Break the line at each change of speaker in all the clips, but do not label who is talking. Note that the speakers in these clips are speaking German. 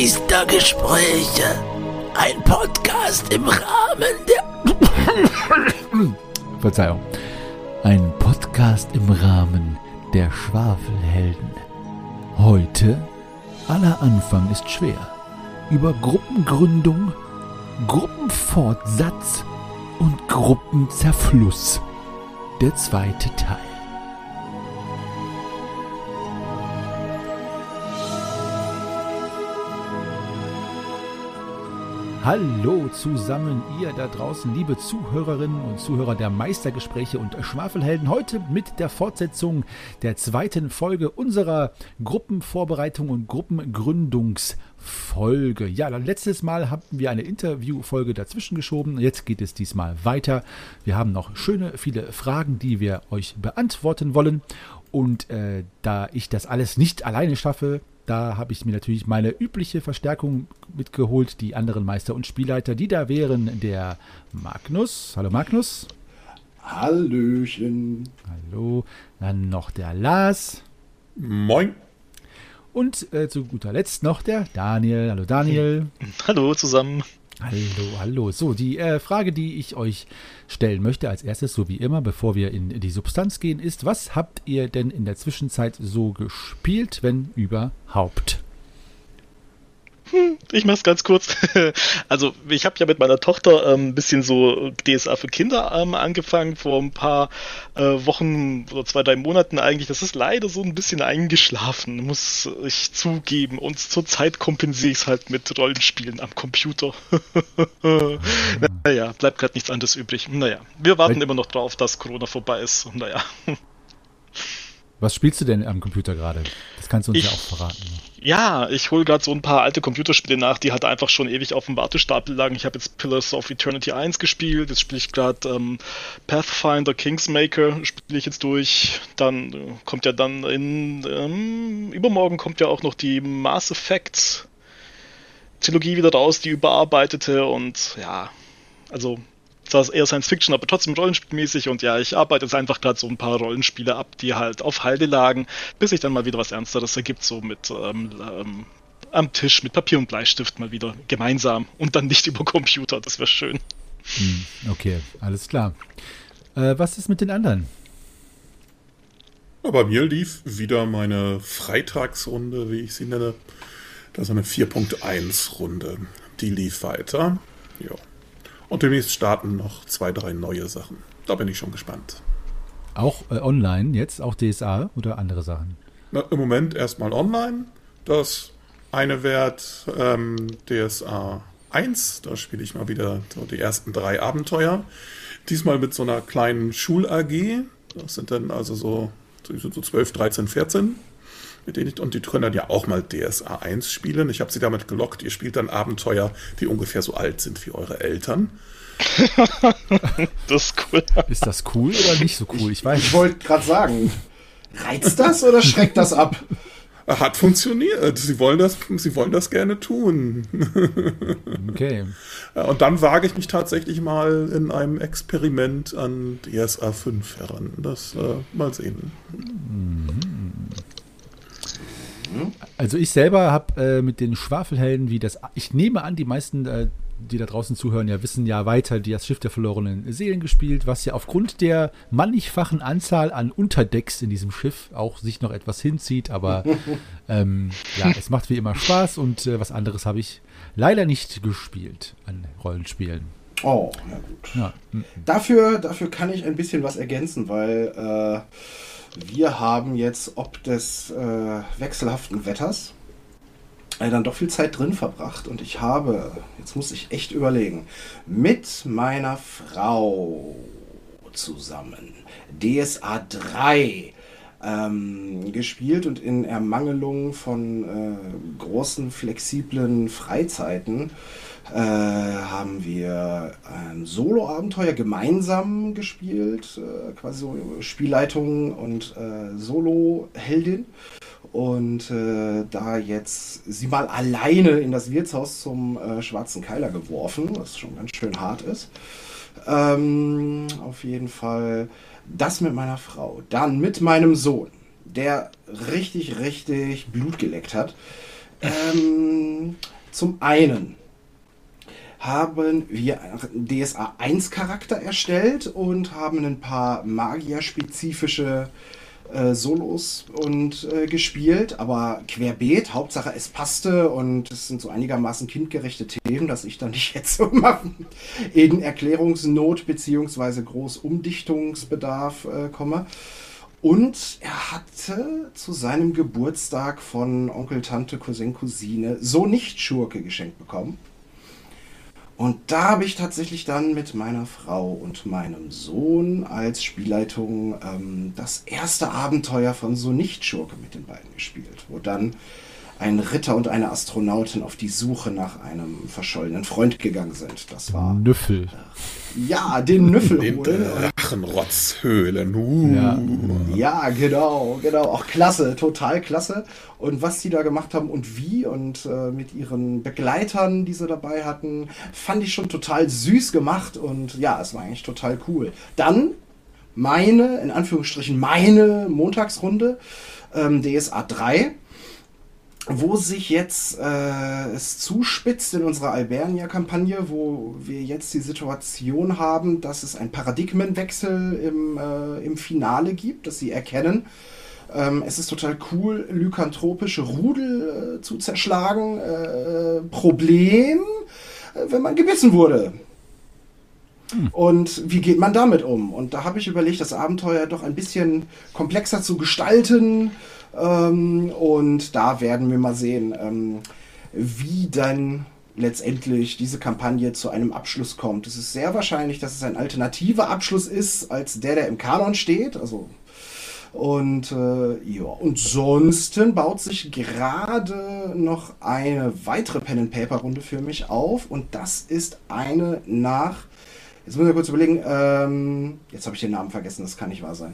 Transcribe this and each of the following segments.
Meistergespräche. Ein Podcast im Rahmen der.
Verzeihung. Ein Podcast im Rahmen der Schwafelhelden. Heute aller Anfang ist schwer. Über Gruppengründung, Gruppenfortsatz und Gruppenzerfluss. Der zweite Teil. Hallo zusammen, ihr da draußen, liebe Zuhörerinnen und Zuhörer der Meistergespräche und Schwafelhelden. Heute mit der Fortsetzung der zweiten Folge unserer Gruppenvorbereitung und Gruppengründungsfolge. Ja, letztes Mal hatten wir eine Interviewfolge dazwischen geschoben. Jetzt geht es diesmal weiter. Wir haben noch schöne, viele Fragen, die wir euch beantworten wollen. Und äh, da ich das alles nicht alleine schaffe, da habe ich mir natürlich meine übliche Verstärkung mitgeholt, die anderen Meister und Spielleiter, die da wären der Magnus. Hallo Magnus.
Hallöchen.
Hallo. Dann noch der Lars.
Moin.
Und äh, zu guter Letzt noch der Daniel. Hallo Daniel.
Hallo zusammen.
Hallo, hallo. So, die äh, Frage, die ich euch stellen möchte als erstes, so wie immer, bevor wir in die Substanz gehen, ist, was habt ihr denn in der Zwischenzeit so gespielt, wenn überhaupt?
Ich mach's ganz kurz. Also ich habe ja mit meiner Tochter ähm, ein bisschen so DSA für Kinder ähm, angefangen vor ein paar äh, Wochen oder zwei, drei Monaten eigentlich. Das ist leider so ein bisschen eingeschlafen, muss ich zugeben. Und zurzeit kompensiere ich es halt mit Rollenspielen am Computer. naja, bleibt gerade nichts anderes übrig. Naja, wir warten Weil immer noch drauf, dass Corona vorbei ist. Naja.
Was spielst du denn am Computer gerade? Das kannst du uns ich, ja auch verraten.
Ja, ich hole gerade so ein paar alte Computerspiele nach, die halt einfach schon ewig auf dem Wartestapel lagen. Ich habe jetzt Pillars of Eternity 1 gespielt, jetzt spiele ich gerade ähm, Pathfinder Kingsmaker, spiele ich jetzt durch. Dann äh, kommt ja dann in ähm, übermorgen kommt ja auch noch die Mass Effect Trilogie wieder raus, die überarbeitete und ja, also zwar eher Science Fiction, aber trotzdem rollenspielmäßig und ja, ich arbeite jetzt einfach gerade so ein paar Rollenspiele ab, die halt auf Halde lagen, bis sich dann mal wieder was Ernsteres ergibt, so mit ähm, ähm, am Tisch mit Papier und Bleistift mal wieder gemeinsam und dann nicht über Computer, das wäre schön.
Hm, okay, alles klar. Äh, was ist mit den anderen?
bei mir lief wieder meine Freitagsrunde, wie ich sie nenne. Das ist eine 4.1-Runde. Die lief weiter. Ja. Und demnächst starten noch zwei, drei neue Sachen. Da bin ich schon gespannt.
Auch äh, online jetzt, auch DSA oder andere Sachen?
Na, Im Moment erstmal online. Das eine wird ähm, DSA 1. Da spiele ich mal wieder so die ersten drei Abenteuer. Diesmal mit so einer kleinen Schul-AG. Das sind dann also so, so 12, 13, 14 mit denen ich, und die können dann ja auch mal DSA 1 spielen. Ich habe sie damit gelockt. Ihr spielt dann Abenteuer, die ungefähr so alt sind wie eure Eltern.
das ist cool.
Ist das cool oder nicht so cool?
Ich weiß. Ich wollte gerade sagen, reizt das oder schreckt das ab?
Hat funktioniert. Sie wollen das, sie wollen das gerne tun.
okay.
Und dann wage ich mich tatsächlich mal in einem Experiment an DSA 5 heran. Das äh, mal sehen. Mhm.
Also ich selber habe äh, mit den Schwafelhelden, wie das, ich nehme an, die meisten, äh, die da draußen zuhören, ja wissen ja weiter das Schiff der verlorenen Seelen gespielt, was ja aufgrund der mannigfachen Anzahl an Unterdecks in diesem Schiff auch sich noch etwas hinzieht, aber ähm, ja, es macht wie immer Spaß und äh, was anderes habe ich leider nicht gespielt an Rollenspielen.
Oh, ja gut. Ja. Dafür, dafür kann ich ein bisschen was ergänzen, weil äh, wir haben jetzt ob des äh, wechselhaften Wetters äh, dann doch viel Zeit drin verbracht und ich habe, jetzt muss ich echt überlegen, mit meiner Frau zusammen DSA 3 ähm, gespielt und in Ermangelung von äh, großen flexiblen Freizeiten äh, haben wir ein Solo-Abenteuer gemeinsam gespielt, äh, quasi so Spielleitung und äh, Solo-Heldin. Und äh, da jetzt sie mal alleine in das Wirtshaus zum äh, Schwarzen Keiler geworfen, was schon ganz schön hart ist. Ähm, auf jeden Fall das mit meiner Frau. Dann mit meinem Sohn, der richtig, richtig Blut geleckt hat Ähm, zum einen haben wir einen DSA 1 Charakter erstellt und haben ein paar Magier-spezifische äh, Solos und äh, gespielt, aber querbeet. Hauptsache es passte und es sind so einigermaßen kindgerechte Themen, dass ich da nicht jetzt so in Erklärungsnot bzw. Großumdichtungsbedarf äh, komme. Und er hatte zu seinem Geburtstag von Onkel, Tante, Cousin, Cousine so nicht Schurke geschenkt bekommen. Und da habe ich tatsächlich dann mit meiner Frau und meinem Sohn als Spielleitung ähm, das erste Abenteuer von So nicht Schurke mit den beiden gespielt, wo dann ein Ritter und eine Astronautin auf die Suche nach einem verschollenen Freund gegangen sind. Das war.
Nüffel.
Äh, ja, den Nüffel
Den
holen.
Drachenrotzhöhlen. Uh.
Ja.
Ja, genau, genau. Auch klasse, total klasse. Und was die da gemacht haben und wie und äh, mit ihren Begleitern, die sie dabei hatten, fand ich schon total süß gemacht und ja, es war eigentlich total cool. Dann meine, in Anführungsstrichen, meine Montagsrunde, ähm, DSA 3 wo sich jetzt äh, es zuspitzt in unserer Albernia-Kampagne, wo wir jetzt die Situation haben, dass es einen Paradigmenwechsel im, äh, im Finale gibt, dass sie erkennen, ähm, es ist total cool, lykanthropische Rudel äh, zu zerschlagen. Äh, Problem, äh, wenn man gebissen wurde. Und wie geht man damit um? Und da habe ich überlegt, das Abenteuer doch ein bisschen komplexer zu gestalten. Ähm, und da werden wir mal sehen, ähm, wie dann letztendlich diese Kampagne zu einem Abschluss kommt. Es ist sehr wahrscheinlich, dass es ein alternativer Abschluss ist als der, der im Kanon steht. Also und äh, ja, und sonst baut sich gerade noch eine weitere Pen and Paper Runde für mich auf und das ist eine nach. Jetzt muss ich kurz überlegen. Ähm, jetzt habe ich den Namen vergessen. Das kann nicht wahr sein.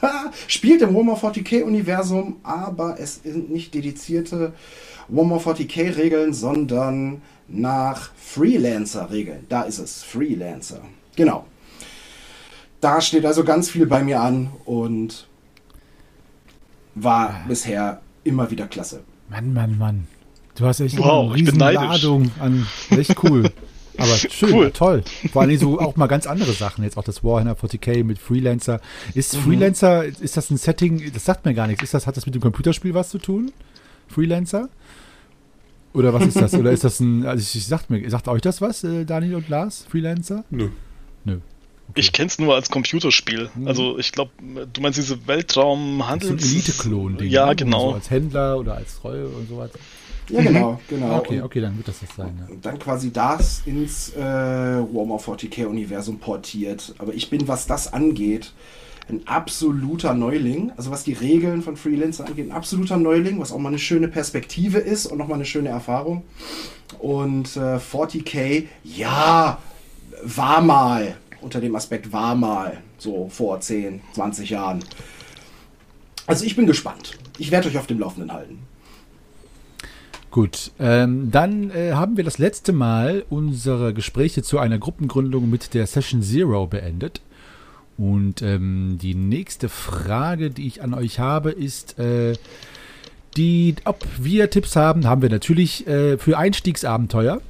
Spielt im Warhammer 40k Universum, aber es sind nicht dedizierte Warhammer 40k Regeln, sondern nach Freelancer Regeln. Da ist es, Freelancer. Genau. Da steht also ganz viel bei mir an und war bisher immer wieder klasse.
Mann, Mann, Mann. Du hast echt
Wow,
eine riesen. Ladung an. Echt cool. Aber schön,
Cool.
toll. Vor allem so auch mal ganz andere Sachen. Jetzt auch das Warhammer 40k mit Freelancer. Ist
Mhm.
Freelancer, ist das ein Setting, das sagt mir gar nichts. Ist das, hat das mit dem Computerspiel was zu tun? Freelancer? Oder was ist das? Oder ist das ein, also ich, ich sagt mir, sagt euch das was, äh, Daniel und Lars? Freelancer?
Nö.
Nö.
Ich kenn's nur als Computerspiel. Also ich glaube, du meinst diese
So ein. Elite-Klon-Ding.
Ja,
ne?
genau.
So als Händler oder als Treue und sowas.
Ja, genau, genau.
Okay,
Und
okay, dann wird das das sein. Ja.
dann quasi das ins äh, Warhammer 40k Universum portiert. Aber ich bin, was das angeht, ein absoluter Neuling. Also was die Regeln von Freelancer angeht, ein absoluter Neuling, was auch mal eine schöne Perspektive ist und nochmal eine schöne Erfahrung. Und äh, 40k, ja, war mal, unter dem Aspekt war mal, so vor 10, 20 Jahren. Also ich bin gespannt. Ich werde euch auf dem Laufenden halten.
Gut, ähm, dann äh, haben wir das letzte Mal unsere Gespräche zu einer Gruppengründung mit der Session Zero beendet. Und ähm, die nächste Frage, die ich an euch habe, ist, äh, die, ob wir Tipps haben, haben wir natürlich äh, für Einstiegsabenteuer.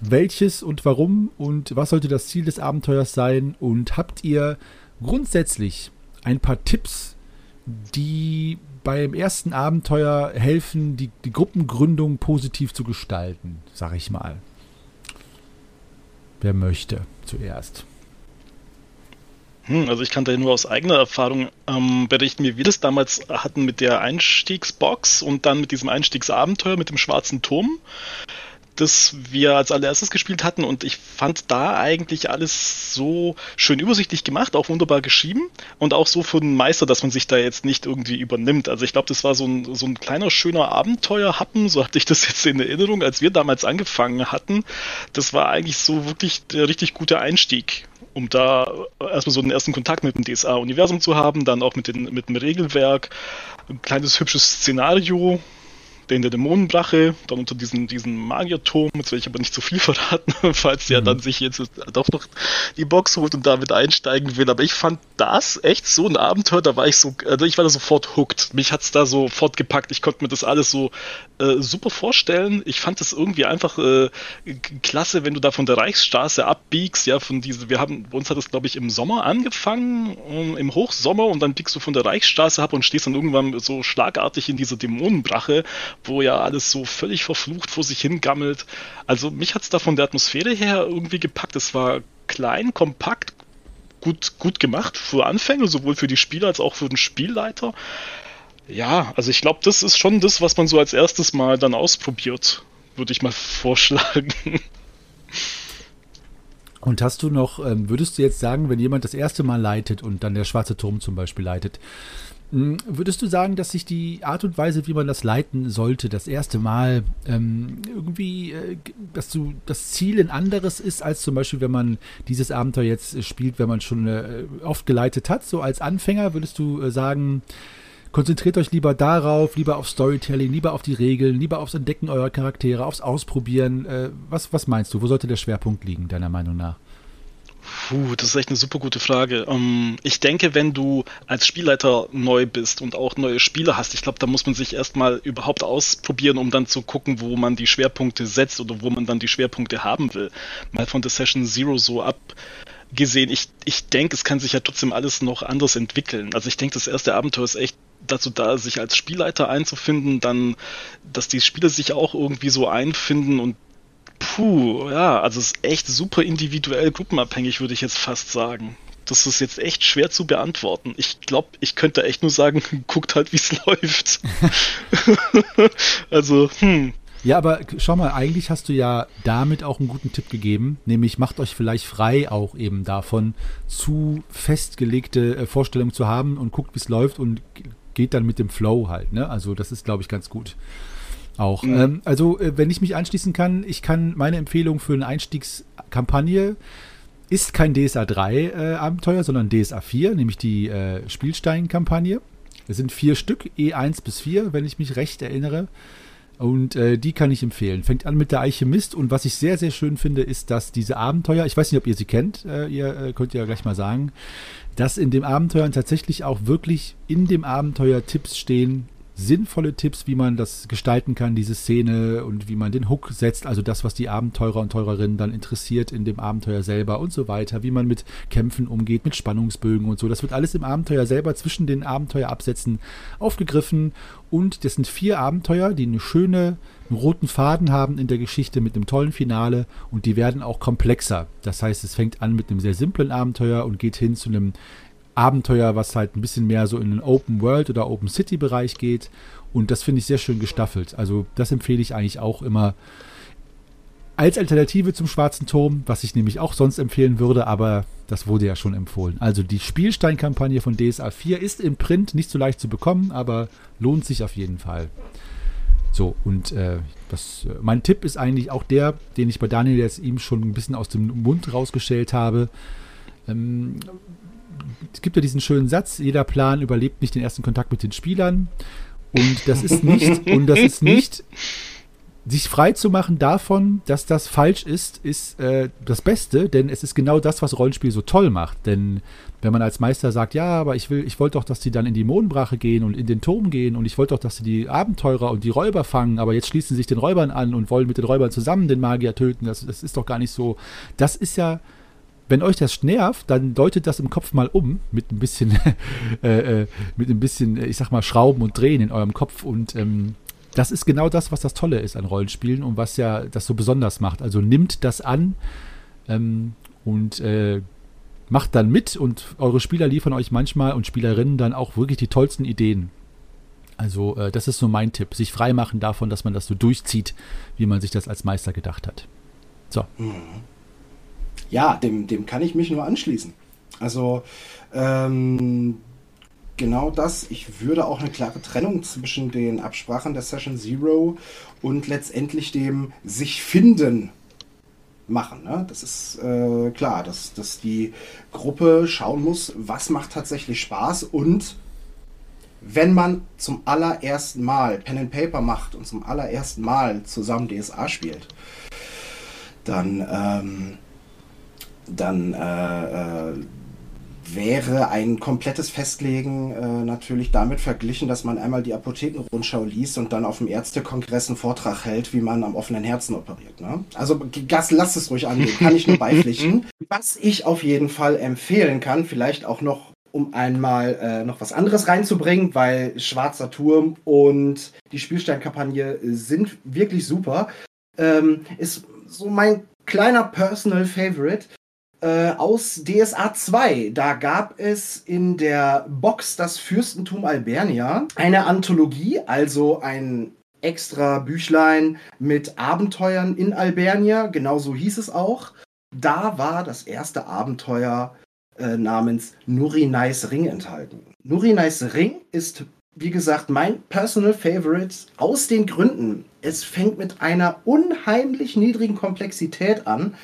Welches und warum und was sollte das Ziel des Abenteuers sein? Und habt ihr grundsätzlich ein paar Tipps, die beim ersten Abenteuer helfen, die, die Gruppengründung positiv zu gestalten, sag ich mal. Wer möchte zuerst?
Hm, also ich kann da nur aus eigener Erfahrung ähm, berichten, wie wir das damals hatten mit der Einstiegsbox und dann mit diesem Einstiegsabenteuer mit dem schwarzen Turm, das wir als allererstes gespielt hatten und ich fand da eigentlich alles so schön übersichtlich gemacht, auch wunderbar geschrieben und auch so den Meister, dass man sich da jetzt nicht irgendwie übernimmt. Also ich glaube, das war so ein, so ein kleiner schöner Abenteuerhappen, so hatte ich das jetzt in Erinnerung, als wir damals angefangen hatten. Das war eigentlich so wirklich der richtig gute Einstieg um da erstmal so den ersten Kontakt mit dem DSA-Universum zu haben, dann auch mit, den, mit dem Regelwerk, ein kleines hübsches Szenario, in der Dämonenbrache, dann unter diesen, diesen Magierturm, jetzt will ich aber nicht zu viel verraten, falls der mhm. dann sich jetzt doch noch die Box holt und damit einsteigen will. Aber ich fand das echt so ein Abenteuer, da war ich so, also ich war da sofort hooked. Mich hat's da sofort gepackt. Ich konnte mir das alles so äh, super vorstellen. Ich fand das irgendwie einfach äh, klasse, wenn du da von der Reichsstraße abbiegst, ja, von diese, wir haben, bei uns hat das glaube ich im Sommer angefangen, um, im Hochsommer und dann biegst du von der Reichsstraße ab und stehst dann irgendwann so schlagartig in dieser Dämonenbrache, wo ja alles so völlig verflucht vor sich hingammelt. Also mich hat es da von der Atmosphäre her irgendwie gepackt. Es war klein, kompakt, gut, gut gemacht für Anfänger, sowohl für die Spieler als auch für den Spielleiter. Ja, also ich glaube, das ist schon das, was man so als erstes Mal dann ausprobiert, würde ich mal vorschlagen.
Und hast du noch, ähm, würdest du jetzt sagen, wenn jemand das erste Mal leitet und dann der schwarze Turm zum Beispiel leitet, würdest du sagen, dass sich die Art und Weise, wie man das leiten sollte, das erste Mal ähm, irgendwie, äh, dass du das Ziel ein anderes ist, als zum Beispiel, wenn man dieses Abenteuer jetzt spielt, wenn man schon äh, oft geleitet hat, so als Anfänger, würdest du äh, sagen, konzentriert euch lieber darauf, lieber auf Storytelling, lieber auf die Regeln, lieber aufs Entdecken eurer Charaktere, aufs Ausprobieren. Äh, was, was meinst du? Wo sollte der Schwerpunkt liegen, deiner Meinung nach?
Puh, das ist echt eine super gute Frage. Ähm, ich denke, wenn du als Spielleiter neu bist und auch neue Spieler hast, ich glaube, da muss man sich erstmal überhaupt ausprobieren, um dann zu gucken, wo man die Schwerpunkte setzt oder wo man dann die Schwerpunkte haben will. Mal von der Session Zero so abgesehen, ich, ich denke, es kann sich ja trotzdem alles noch anders entwickeln. Also ich denke, das erste Abenteuer ist echt dazu da, sich als Spielleiter einzufinden, dann, dass die Spieler sich auch irgendwie so einfinden und Puh, ja, also es ist echt super individuell gruppenabhängig, würde ich jetzt fast sagen. Das ist jetzt echt schwer zu beantworten. Ich glaube, ich könnte echt nur sagen, guckt halt, wie es läuft. also, hm.
Ja, aber schau mal, eigentlich hast du ja damit auch einen guten Tipp gegeben, nämlich macht euch vielleicht frei auch eben davon, zu festgelegte äh, Vorstellungen zu haben und guckt, wie es läuft und geht dann mit dem Flow halt. Ne? Also das ist, glaube ich, ganz gut auch. Mhm. Ähm, also, äh, wenn ich mich anschließen kann, ich kann meine Empfehlung für eine Einstiegskampagne ist kein DSA 3 äh, Abenteuer, sondern DSA 4, nämlich die äh, Spielstein-Kampagne. Es sind vier Stück, E1 bis 4, wenn ich mich recht erinnere. Und äh, die kann ich empfehlen. Fängt an mit der Alchemist und was ich sehr, sehr schön finde, ist, dass diese Abenteuer, ich weiß nicht, ob ihr sie kennt, äh, ihr äh, könnt ja gleich mal sagen, dass in dem Abenteuer tatsächlich auch wirklich in dem Abenteuer Tipps stehen, sinnvolle Tipps, wie man das gestalten kann, diese Szene und wie man den Hook setzt, also das, was die Abenteurer und Teurerinnen dann interessiert in dem Abenteuer selber und so weiter, wie man mit Kämpfen umgeht, mit Spannungsbögen und so. Das wird alles im Abenteuer selber zwischen den Abenteuerabsätzen aufgegriffen und das sind vier Abenteuer, die eine schöne einen roten Faden haben in der Geschichte mit einem tollen Finale und die werden auch komplexer. Das heißt, es fängt an mit einem sehr simplen Abenteuer und geht hin zu einem Abenteuer, was halt ein bisschen mehr so in den Open World oder Open City Bereich geht. Und das finde ich sehr schön gestaffelt. Also das empfehle ich eigentlich auch immer als Alternative zum Schwarzen Turm, was ich nämlich auch sonst empfehlen würde, aber das wurde ja schon empfohlen. Also die Spielstein-Kampagne von DSA 4 ist im Print nicht so leicht zu bekommen, aber lohnt sich auf jeden Fall. So, und äh, das, äh, mein Tipp ist eigentlich auch der, den ich bei Daniel jetzt ihm schon ein bisschen aus dem Mund rausgestellt habe. Ähm, es gibt ja diesen schönen Satz, jeder Plan überlebt nicht den ersten Kontakt mit den Spielern. Und das ist nicht, und das ist nicht, sich frei zu machen davon, dass das falsch ist, ist äh, das Beste, denn es ist genau das, was Rollenspiel so toll macht. Denn wenn man als Meister sagt, ja, aber ich will, ich wollte doch, dass die dann in die Mondbrache gehen und in den Turm gehen und ich wollte doch, dass sie die Abenteurer und die Räuber fangen, aber jetzt schließen sie sich den Räubern an und wollen mit den Räubern zusammen den Magier töten, das, das ist doch gar nicht so. Das ist ja wenn euch das nervt, dann deutet das im Kopf mal um mit ein bisschen, äh, äh, mit ein bisschen, ich sag mal, Schrauben und Drehen in eurem Kopf und ähm, das ist genau das, was das Tolle ist an Rollenspielen und was ja das so besonders macht. Also nimmt das an ähm, und äh, macht dann mit und eure Spieler liefern euch manchmal und Spielerinnen dann auch wirklich die tollsten Ideen. Also äh, das ist so mein Tipp, sich freimachen davon, dass man das so durchzieht, wie man sich das als Meister gedacht hat. So. Mhm
ja, dem, dem kann ich mich nur anschließen. Also ähm, genau das. Ich würde auch eine klare Trennung zwischen den Absprachen der Session Zero und letztendlich dem sich finden machen. Ne? Das ist äh, klar, dass, dass die Gruppe schauen muss, was macht tatsächlich Spaß und wenn man zum allerersten Mal Pen and Paper macht und zum allerersten Mal zusammen DSA spielt, dann, ähm, dann äh, äh, wäre ein komplettes Festlegen äh, natürlich damit verglichen, dass man einmal die Apothekenrundschau liest und dann auf dem Ärztekongress einen Vortrag hält, wie man am offenen Herzen operiert. Ne? Also Gas, lass es ruhig angehen, kann ich nur beipflichten. Was ich auf jeden Fall empfehlen kann, vielleicht auch noch um einmal äh, noch was anderes reinzubringen, weil Schwarzer Turm und die Spielsteinkampagne sind wirklich super. Ähm, ist so mein kleiner Personal Favorite äh, aus DSA 2. Da gab es in der Box Das Fürstentum Albernia eine Anthologie, also ein extra Büchlein mit Abenteuern in Albernia, genau so hieß es auch. Da war das erste Abenteuer äh, namens Nurinais Ring enthalten. Nurinais Ring ist, wie gesagt, mein Personal Favorite aus den Gründen. Es fängt mit einer unheimlich niedrigen Komplexität an.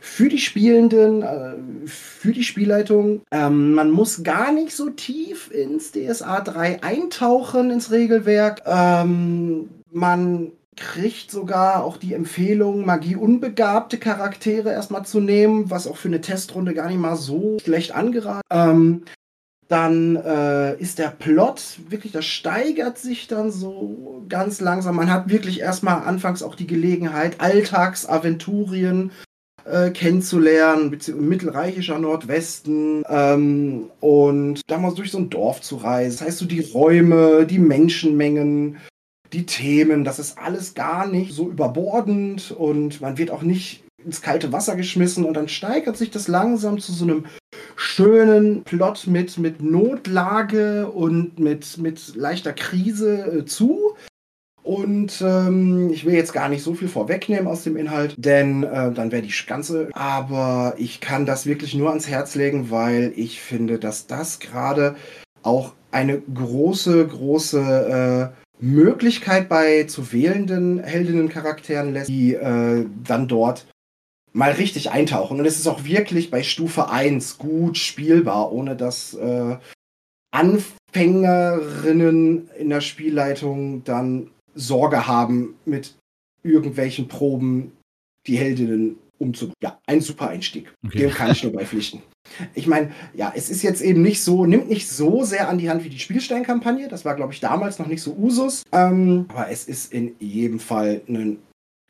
Für die Spielenden, äh, für die Spielleitung. Ähm, man muss gar nicht so tief ins DSA 3 eintauchen, ins Regelwerk. Ähm, man kriegt sogar auch die Empfehlung, Magie-unbegabte Charaktere erstmal zu nehmen, was auch für eine Testrunde gar nicht mal so schlecht angeraten. Ähm, dann äh, ist der Plot wirklich, das steigert sich dann so ganz langsam. Man hat wirklich erstmal anfangs auch die Gelegenheit, Alltagsaventurien äh, kennenzulernen, beziehungsweise mittelreichischer Nordwesten ähm, und damals durch so ein Dorf zu reisen. Das heißt, so die Räume, die Menschenmengen, die Themen, das ist alles gar nicht so überbordend und man wird auch nicht ins kalte Wasser geschmissen und dann steigert sich das langsam zu so einem schönen Plot mit, mit Notlage und mit, mit leichter Krise äh, zu. Und ähm, ich will jetzt gar nicht so viel vorwegnehmen aus dem Inhalt, denn äh, dann wäre die ganze. Aber ich kann das wirklich nur ans Herz legen, weil ich finde, dass das gerade auch eine große, große äh, Möglichkeit bei zu wählenden Heldinnencharakteren lässt, die äh, dann dort mal richtig eintauchen. Und es ist auch wirklich bei Stufe 1 gut spielbar, ohne dass äh, Anfängerinnen in der Spielleitung dann Sorge haben, mit irgendwelchen Proben die Heldinnen umzubringen. Ja, ein super Einstieg. Okay. Dem kann ich nur beipflichten. Ich meine, ja, es ist jetzt eben nicht so, nimmt nicht so sehr an die Hand wie die Spielstein-Kampagne. Das war, glaube ich, damals noch nicht so Usus. Ähm, aber es ist in jedem Fall ein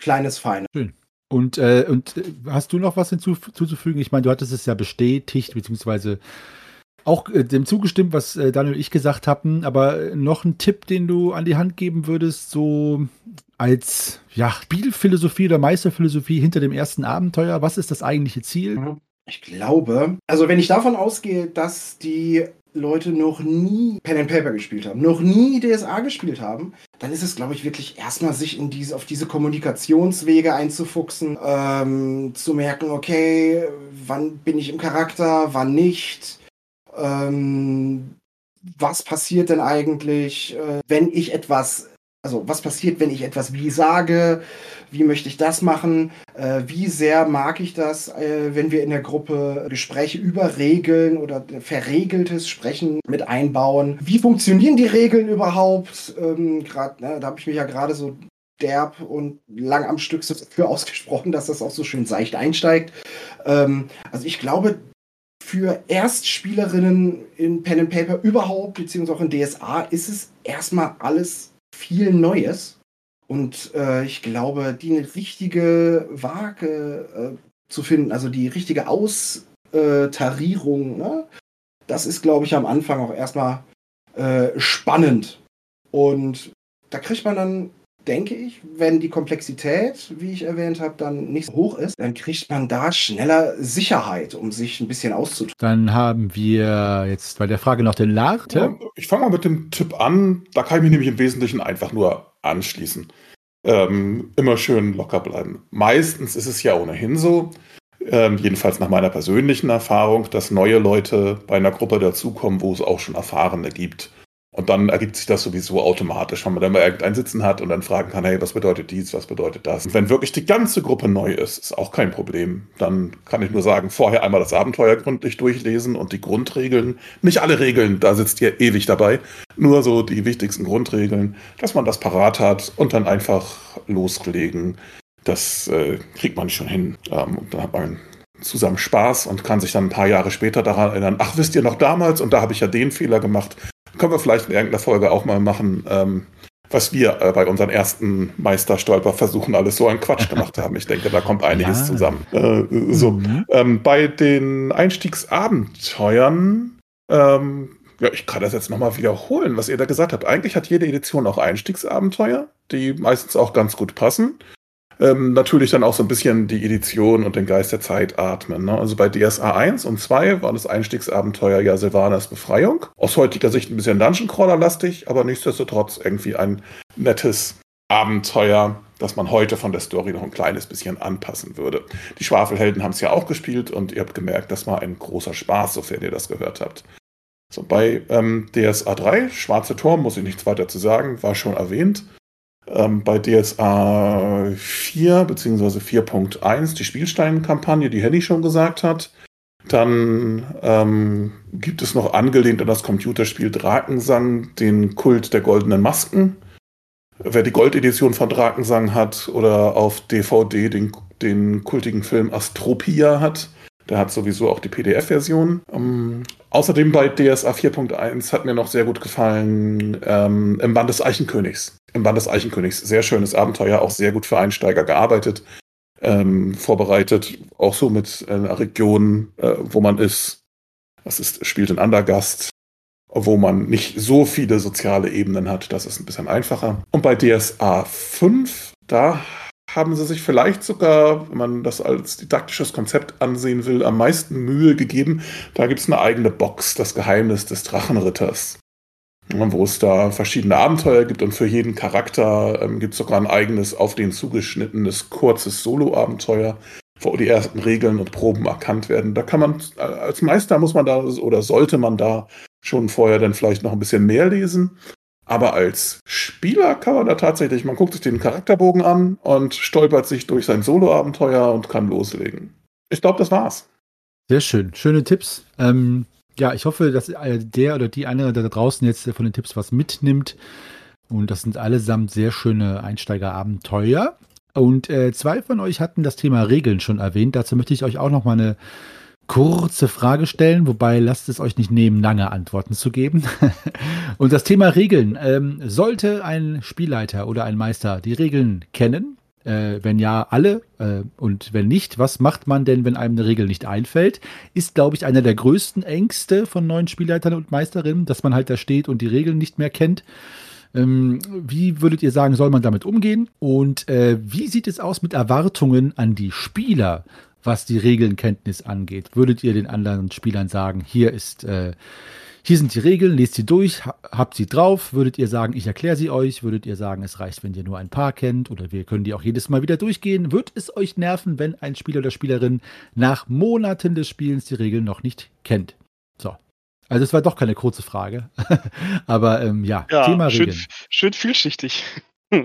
kleines Feiner.
Schön. Und, äh, und äh, hast du noch was hinzuzufügen? Ich meine, du hattest es ja bestätigt, beziehungsweise auch äh, dem zugestimmt, was äh, Daniel und ich gesagt hatten, aber noch ein Tipp, den du an die Hand geben würdest, so als ja, Spielphilosophie oder Meisterphilosophie hinter dem ersten Abenteuer? Was ist das eigentliche Ziel?
Ich glaube, also wenn ich davon ausgehe, dass die Leute noch nie Pen and Paper gespielt haben, noch nie DSA gespielt haben, dann ist es, glaube ich, wirklich erstmal sich in diese, auf diese Kommunikationswege einzufuchsen, ähm, zu merken, okay, wann bin ich im Charakter, wann nicht, ähm, was passiert denn eigentlich, äh, wenn ich etwas also was passiert, wenn ich etwas wie sage, wie möchte ich das machen, äh, wie sehr mag ich das, äh, wenn wir in der Gruppe Gespräche über Regeln oder verregeltes Sprechen mit einbauen. Wie funktionieren die Regeln überhaupt? Ähm, grad, ne, da habe ich mich ja gerade so derb und lang am Stück dafür ausgesprochen, dass das auch so schön seicht einsteigt. Ähm, also ich glaube, für Erstspielerinnen in Pen and Paper überhaupt, beziehungsweise auch in DSA, ist es erstmal alles viel Neues. Und äh, ich glaube, die richtige Waage äh, zu finden, also die richtige Austarierung, ne? das ist, glaube ich, am Anfang auch erstmal äh, spannend. Und da kriegt man dann denke ich, wenn die Komplexität, wie ich erwähnt habe, dann nicht so hoch ist, dann kriegt man da schneller Sicherheit, um sich ein bisschen auszudrücken.
Dann haben wir jetzt bei der Frage noch den Lach.
Ja, ich fange mal mit dem Tipp an. Da kann ich mich nämlich im Wesentlichen einfach nur anschließen. Ähm, immer schön locker bleiben. Meistens ist es ja ohnehin so, ähm, jedenfalls nach meiner persönlichen Erfahrung, dass neue Leute bei einer Gruppe dazukommen, wo es auch schon Erfahrene gibt. Und dann ergibt sich das sowieso automatisch, wenn man dann mal irgendein Sitzen hat und dann fragen kann, hey, was bedeutet dies, was bedeutet das? Und wenn wirklich die ganze Gruppe neu ist, ist auch kein Problem. Dann kann ich nur sagen, vorher einmal das Abenteuer gründlich durchlesen und die Grundregeln. Nicht alle Regeln, da sitzt ihr ewig dabei. Nur so die wichtigsten Grundregeln, dass man das parat hat und dann einfach loslegen. Das äh, kriegt man schon hin. Ähm, und dann hat man zusammen Spaß und kann sich dann ein paar Jahre später daran erinnern, ach, wisst ihr noch damals und da habe ich ja den Fehler gemacht. Können wir vielleicht in irgendeiner Folge auch mal machen, ähm, was wir äh, bei unseren ersten Meisterstolper-Versuchen alles so einen Quatsch gemacht haben. Ich denke, da kommt einiges ja. zusammen. Äh, so, mhm. ähm, bei den Einstiegsabenteuern, ähm, ja, ich kann das jetzt nochmal wiederholen, was ihr da gesagt habt. Eigentlich hat jede Edition auch Einstiegsabenteuer, die meistens auch ganz gut passen ähm, natürlich dann auch so ein bisschen die Edition und den Geist der Zeit atmen. Ne? Also bei DSA 1 und 2 war das Einstiegsabenteuer ja Silvanas Befreiung. Aus heutiger Sicht ein bisschen Dungeon Crawler-lastig, aber nichtsdestotrotz irgendwie ein nettes Abenteuer, das man heute von der Story noch ein kleines bisschen anpassen würde. Die Schwafelhelden haben es ja auch gespielt und ihr habt gemerkt, das war ein großer Spaß, sofern ihr das gehört habt. So, bei ähm, DSA 3, Schwarze Turm, muss ich nichts weiter zu sagen, war schon erwähnt ähm, bei DSA 4 bzw. 4.1 die Spielsteinkampagne, die Henny schon gesagt hat. Dann ähm, gibt es noch angelehnt an das Computerspiel Drakensang den Kult der goldenen Masken. Wer die Goldedition von Drakensang hat oder auf DVD den, den kultigen Film Astropia hat, der hat sowieso auch die PDF-Version. Ähm, außerdem bei DSA 4.1 hat mir noch sehr gut gefallen ähm, im Band des Eichenkönigs im Band des Eichenkönigs. Sehr schönes Abenteuer, auch sehr gut für Einsteiger gearbeitet, ähm, vorbereitet, auch so mit einer Region, äh, wo man ist. Das ist, spielt in Andergast, wo man nicht so viele soziale Ebenen hat. Das ist ein bisschen einfacher. Und bei DSA 5, da haben sie sich vielleicht sogar, wenn man das als didaktisches Konzept ansehen will, am meisten Mühe gegeben. Da gibt es eine eigene Box, das Geheimnis des Drachenritters wo es da verschiedene Abenteuer gibt und für jeden Charakter ähm, gibt es sogar ein eigenes auf den zugeschnittenes kurzes Solo-Abenteuer, wo die ersten Regeln und Proben erkannt werden. Da kann man, äh, als Meister muss man da oder sollte man da schon vorher dann vielleicht noch ein bisschen mehr lesen. Aber als Spieler kann man da tatsächlich, man guckt sich den Charakterbogen an und stolpert sich durch sein Solo-Abenteuer und kann loslegen. Ich glaube, das war's.
Sehr schön. Schöne Tipps. Ähm, ja, ich hoffe, dass der oder die eine da draußen jetzt von den Tipps was mitnimmt. Und das sind allesamt sehr schöne Einsteigerabenteuer. Und äh, zwei von euch hatten das Thema Regeln schon erwähnt. Dazu möchte ich euch auch noch mal eine kurze Frage stellen, wobei lasst es euch nicht nehmen, lange Antworten zu geben. Und das Thema Regeln. Ähm, sollte ein Spielleiter oder ein Meister die Regeln kennen, äh, wenn ja, alle. Äh, und wenn nicht, was macht man denn, wenn einem eine Regel nicht einfällt? Ist, glaube ich, einer der größten Ängste von neuen Spielleitern und Meisterinnen, dass man halt da steht und die Regeln nicht mehr kennt. Ähm, wie würdet ihr sagen, soll man damit umgehen? Und äh, wie sieht es aus mit Erwartungen an die Spieler, was die Regelnkenntnis angeht? Würdet ihr den anderen Spielern sagen, hier ist äh, hier sind die Regeln, lest sie durch, habt sie drauf. Würdet ihr sagen, ich erkläre sie euch? Würdet ihr sagen, es reicht, wenn ihr nur ein paar kennt? Oder wir können die auch jedes Mal wieder durchgehen? Wird es euch nerven, wenn ein Spieler oder Spielerin nach Monaten des Spielens die Regeln noch nicht kennt? So. Also es war doch keine kurze Frage. Aber ähm, ja,
ja, Thema Regeln. Schön, schön vielschichtig.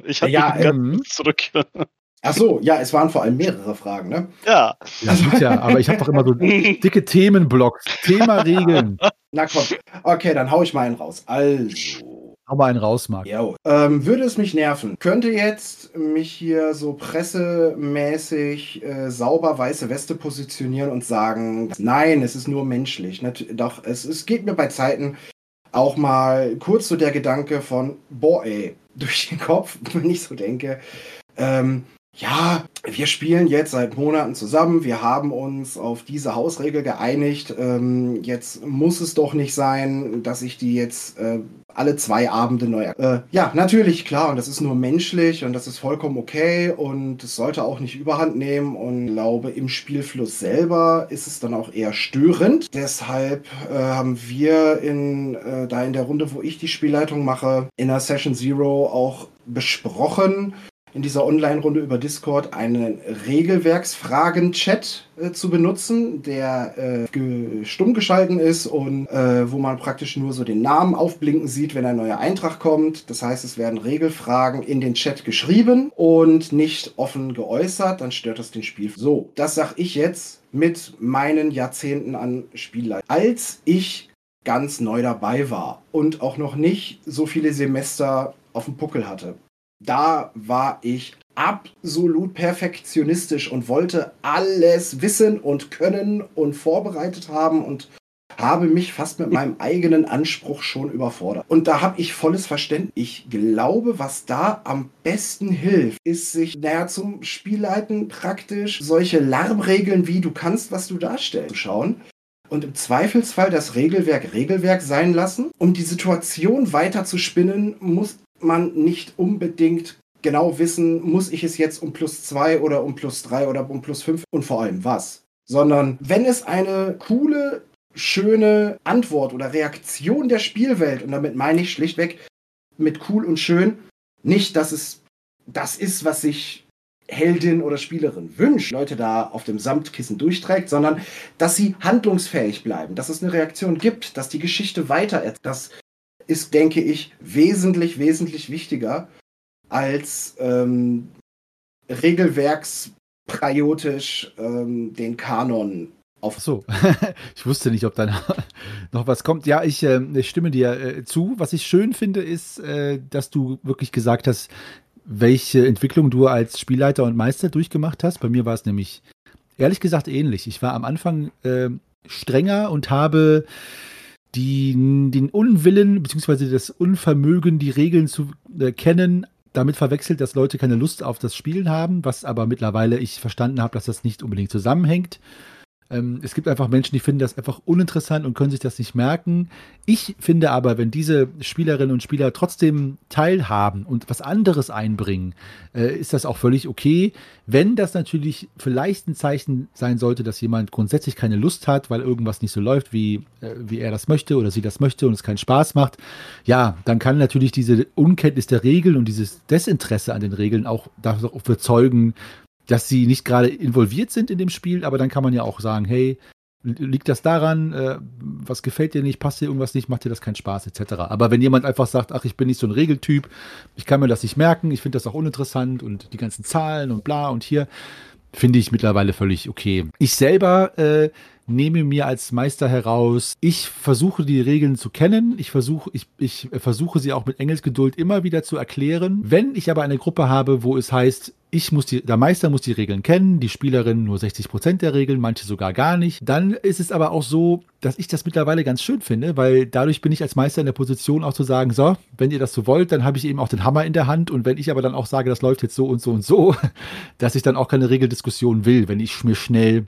Ich habe ja, ähm, zurück.
Ach so, ja, es waren vor allem mehrere Fragen, ne?
Ja.
Ja, ja aber ich habe doch immer so dicke Themenblocks. Thema Regeln.
Na komm. Okay, dann hau ich mal einen raus. Also.
Hau mal einen raus, Marc.
Ähm, würde es mich nerven, könnte jetzt mich hier so pressemäßig äh, sauber weiße Weste positionieren und sagen, nein, es ist nur menschlich. Nat doch, es, es geht mir bei Zeiten auch mal kurz so der Gedanke von, boah, ey, durch den Kopf, wenn ich so denke, ähm, ja, wir spielen jetzt seit Monaten zusammen, wir haben uns auf diese Hausregel geeinigt. Ähm, jetzt muss es doch nicht sein, dass ich die jetzt äh, alle zwei Abende neu. Äh, ja, natürlich, klar, und das ist nur menschlich und das ist vollkommen okay und es sollte auch nicht überhand nehmen und glaube, im Spielfluss selber ist es dann auch eher störend. Deshalb äh, haben wir in, äh, da in der Runde, wo ich die Spielleitung mache, in der Session Zero auch besprochen, in dieser Online-Runde über Discord einen Regelwerksfragen-Chat äh, zu benutzen, der äh, stumm geschalten ist und äh, wo man praktisch nur so den Namen aufblinken sieht, wenn ein neuer Eintrag kommt. Das heißt, es werden Regelfragen in den Chat geschrieben und nicht offen geäußert, dann stört das den Spiel. So, das sag ich jetzt mit meinen Jahrzehnten an Spielleiter. Als ich ganz neu dabei war und auch noch nicht so viele Semester auf dem Puckel hatte. Da war ich absolut perfektionistisch und wollte alles wissen und können und vorbereitet haben und habe mich fast mit meinem eigenen Anspruch schon überfordert. Und da habe ich volles Verständnis. Ich glaube, was da am besten hilft, ist sich naja, zum Spielleiten praktisch solche Lärmregeln wie du kannst, was du darstellst, schauen und im Zweifelsfall das Regelwerk Regelwerk sein lassen. Um die Situation weiter zu spinnen, muss man nicht unbedingt genau wissen, muss ich es jetzt um plus zwei oder um plus drei oder um plus fünf und vor allem was. Sondern wenn es eine coole, schöne Antwort oder Reaktion der Spielwelt, und damit meine ich schlichtweg mit cool und schön, nicht, dass es das ist, was sich Heldin oder Spielerin wünscht, Leute da auf dem Samtkissen durchträgt, sondern dass sie handlungsfähig bleiben, dass es eine Reaktion gibt, dass die Geschichte weiter. Das ist, denke ich, wesentlich, wesentlich wichtiger als ähm, regelwerkspriotisch ähm, den Kanon auf.
So, ich wusste nicht, ob da noch was kommt. Ja, ich, äh, ich stimme dir äh, zu. Was ich schön finde, ist, äh, dass du wirklich gesagt hast, welche Entwicklung du als Spielleiter und Meister durchgemacht hast. Bei mir war es nämlich ehrlich gesagt ähnlich. Ich war am Anfang äh, strenger und habe die, den Unwillen bzw. das Unvermögen, die Regeln zu äh, kennen, damit verwechselt, dass Leute keine Lust auf das Spielen haben, was aber mittlerweile ich verstanden habe, dass das nicht unbedingt zusammenhängt. Ähm, es gibt einfach Menschen, die finden das einfach uninteressant und können sich das nicht merken. Ich finde aber, wenn diese Spielerinnen und Spieler trotzdem teilhaben und was anderes einbringen, äh, ist das auch völlig okay. Wenn das natürlich vielleicht ein Zeichen sein sollte, dass jemand grundsätzlich keine Lust hat, weil irgendwas nicht so läuft, wie, äh, wie er das möchte oder sie das möchte und es keinen Spaß macht, ja, dann kann natürlich diese Unkenntnis der Regeln und dieses Desinteresse an den Regeln auch dafür zeugen, dass sie nicht gerade involviert sind in dem Spiel, aber dann kann man ja auch sagen, hey, liegt das daran, äh, was gefällt dir nicht, passt dir irgendwas nicht, macht dir das keinen Spaß, etc. Aber wenn jemand einfach sagt, ach, ich bin nicht so ein Regeltyp, ich kann mir das nicht merken, ich finde das auch uninteressant und die ganzen Zahlen und bla und hier, finde ich mittlerweile völlig okay. Ich selber äh, nehme mir als Meister heraus, ich versuche die Regeln zu kennen, ich versuche, ich, ich versuche sie auch mit Engelsgeduld immer wieder zu erklären. Wenn ich aber eine Gruppe habe, wo es heißt, ich muss die, der Meister muss die Regeln kennen, die Spielerin nur 60 Prozent der Regeln, manche sogar gar nicht. Dann ist es aber auch so, dass ich das mittlerweile ganz schön finde, weil dadurch bin ich als Meister in der Position auch zu sagen, so, wenn ihr das so wollt, dann habe ich eben auch den Hammer in der Hand und wenn ich aber dann auch sage, das läuft jetzt so und so und so, dass ich dann auch keine Regeldiskussion will, wenn ich mir schnell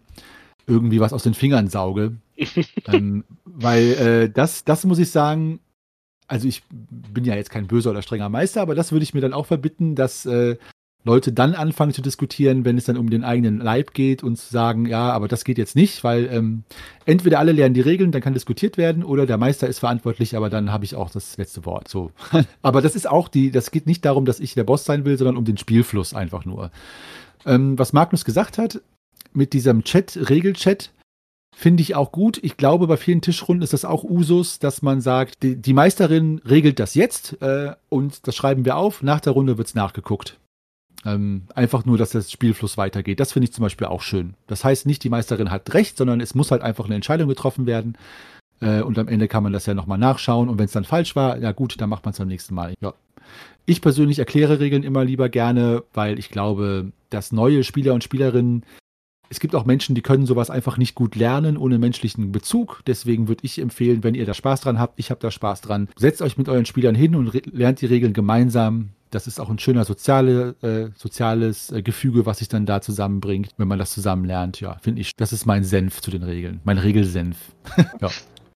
irgendwie was aus den Fingern sauge. ähm, weil äh, das, das muss ich sagen, also ich bin ja jetzt kein böser oder strenger Meister, aber das würde ich mir dann auch verbitten, dass äh, Leute dann anfangen zu diskutieren, wenn es dann um den eigenen Leib geht und zu sagen, ja, aber das geht jetzt nicht, weil ähm, entweder alle lernen die Regeln, dann kann diskutiert werden, oder der Meister ist verantwortlich, aber dann habe ich auch das letzte Wort. So. aber das ist auch die, das geht nicht darum, dass ich der Boss sein will, sondern um den Spielfluss einfach nur. Ähm, was Magnus gesagt hat, mit diesem Chat, Regelchat, finde ich auch gut. Ich glaube, bei vielen Tischrunden ist das auch Usus, dass man sagt, die, die Meisterin regelt das jetzt äh, und das schreiben wir auf. Nach der Runde wird es nachgeguckt. Ähm, einfach nur, dass der Spielfluss weitergeht. Das finde ich zum Beispiel auch schön. Das heißt nicht, die Meisterin hat recht, sondern es muss halt einfach eine Entscheidung getroffen werden. Äh, und am Ende kann man das ja nochmal nachschauen. Und wenn es dann falsch war, ja gut, dann macht man es beim nächsten Mal. Ja. Ich persönlich erkläre Regeln immer lieber gerne, weil ich glaube, dass neue Spieler und Spielerinnen es gibt auch Menschen, die können sowas einfach nicht gut lernen ohne menschlichen Bezug. Deswegen würde ich empfehlen, wenn ihr da Spaß dran habt, ich habe da Spaß dran, setzt euch mit euren Spielern hin und lernt die Regeln gemeinsam. Das ist auch ein schöner soziale, äh, soziales äh, Gefüge, was sich dann da zusammenbringt, wenn man das zusammen lernt. Ja, finde ich, das ist mein Senf zu den Regeln, mein Regelsenf.
ja.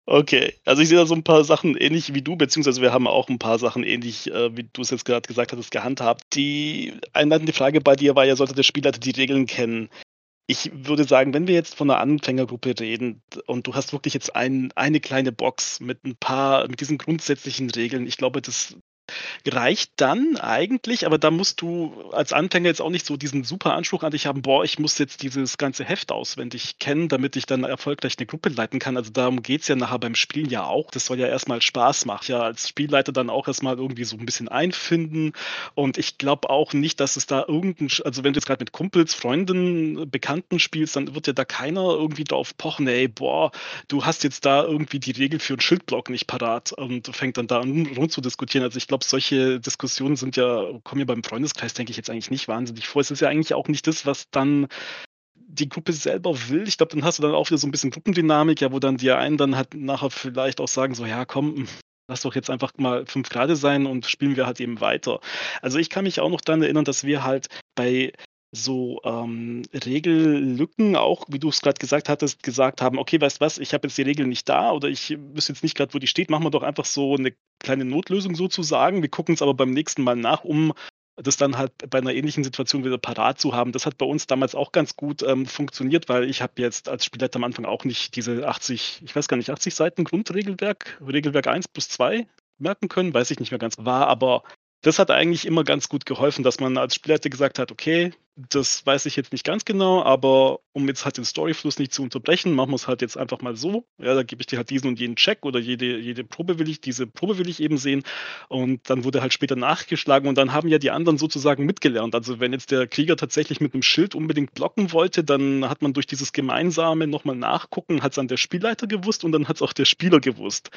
Okay, also ich sehe da so ein paar Sachen ähnlich wie du, beziehungsweise wir haben auch ein paar Sachen ähnlich, äh, wie du es jetzt gerade gesagt hattest, gehandhabt. Die einleitende Frage bei dir war ja, sollte der Spieler die Regeln kennen? Ich würde sagen, wenn wir jetzt von einer Anfängergruppe reden und du hast wirklich jetzt ein, eine kleine Box mit ein paar, mit diesen grundsätzlichen Regeln, ich glaube, das, reicht dann eigentlich, aber da musst du als Anfänger jetzt auch nicht so diesen super Anspruch an dich haben, boah, ich muss jetzt dieses ganze Heft auswendig kennen, damit ich dann erfolgreich eine Gruppe leiten kann. Also darum geht es ja nachher beim Spielen ja auch. Das soll ja erstmal Spaß machen. Ja, als Spielleiter dann auch erstmal irgendwie so ein bisschen einfinden. Und ich glaube auch nicht, dass es da irgendein, also wenn du jetzt gerade mit Kumpels, Freunden, Bekannten spielst, dann wird ja da keiner irgendwie drauf pochen, ey, boah, du hast jetzt da irgendwie die Regel für einen Schildblock nicht parat und fängt dann da an, rund zu diskutieren. Also ich glaube, solche Diskussionen sind ja, kommen ja beim Freundeskreis, denke ich, jetzt eigentlich nicht wahnsinnig vor. Es ist ja eigentlich auch nicht das, was dann die Gruppe selber will. Ich glaube, dann hast du dann auch wieder so ein bisschen Gruppendynamik, ja, wo dann die einen dann halt nachher vielleicht auch sagen, so, ja, komm, lass doch jetzt einfach mal fünf Grad sein und spielen wir halt eben weiter. Also ich kann mich auch noch daran erinnern, dass wir halt bei so ähm, Regellücken auch, wie du es gerade gesagt hattest, gesagt haben, okay, weißt was, ich habe jetzt die Regel nicht da oder ich wüsste jetzt nicht gerade, wo die steht, machen wir doch einfach so eine kleine Notlösung sozusagen. Wir gucken es aber beim nächsten Mal nach, um das dann halt bei einer ähnlichen Situation wieder parat zu haben. Das hat bei uns damals auch ganz gut ähm, funktioniert, weil ich habe jetzt als Spielleiter am Anfang auch nicht diese 80, ich weiß gar nicht, 80 Seiten Grundregelwerk, Regelwerk 1 plus 2 merken können, weiß ich nicht mehr ganz, war aber das hat eigentlich immer ganz gut geholfen, dass man als Spielleiter gesagt hat, okay, das weiß ich jetzt nicht ganz genau, aber um jetzt halt den Storyfluss nicht zu unterbrechen, machen wir es halt jetzt einfach mal so. Ja, da gebe ich dir halt diesen und jenen Check oder jede, jede Probe will ich, diese Probe will ich eben sehen. Und dann wurde halt später nachgeschlagen und dann haben ja die anderen sozusagen mitgelernt. Also wenn jetzt der Krieger tatsächlich mit einem Schild unbedingt blocken wollte, dann hat man durch dieses gemeinsame nochmal nachgucken, hat es dann der Spielleiter gewusst und dann hat es auch der Spieler gewusst,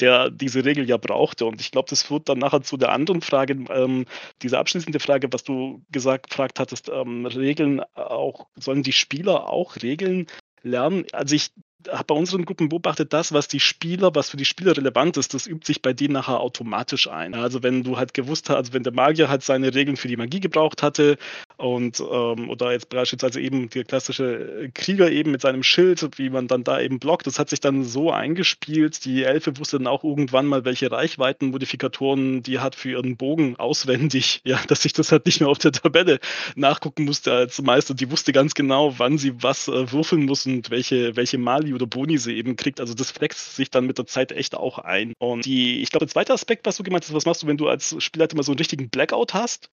der diese Regel ja brauchte. Und ich glaube, das führt dann nachher zu der anderen Frage, ähm, diese abschließende Frage, was du gesagt, gefragt hattest, ähm, Regeln auch, sollen die Spieler auch Regeln lernen? Also ich habe bei unseren Gruppen beobachtet, das, was die Spieler, was für die Spieler relevant ist, das übt sich bei denen nachher automatisch ein. Also wenn du halt gewusst hast, also wenn der Magier halt seine Regeln für die Magie gebraucht hatte und ähm, oder jetzt beispielsweise eben der klassische Krieger eben mit seinem Schild, wie man dann da eben blockt, das hat sich dann so eingespielt. Die Elfe wusste dann auch irgendwann mal, welche Reichweitenmodifikatoren die hat für ihren Bogen auswendig, ja, dass ich das halt nicht mehr auf der Tabelle nachgucken musste als Meister. Die wusste ganz genau, wann sie was äh, würfeln muss und welche, welche Mali Mali oder Boni sie eben kriegt. Also das flext sich dann mit der Zeit echt auch ein. Und die, ich glaube, der zweite Aspekt, was du gemeint hast, was machst du, wenn du als Spielleiter mal so einen richtigen Blackout hast?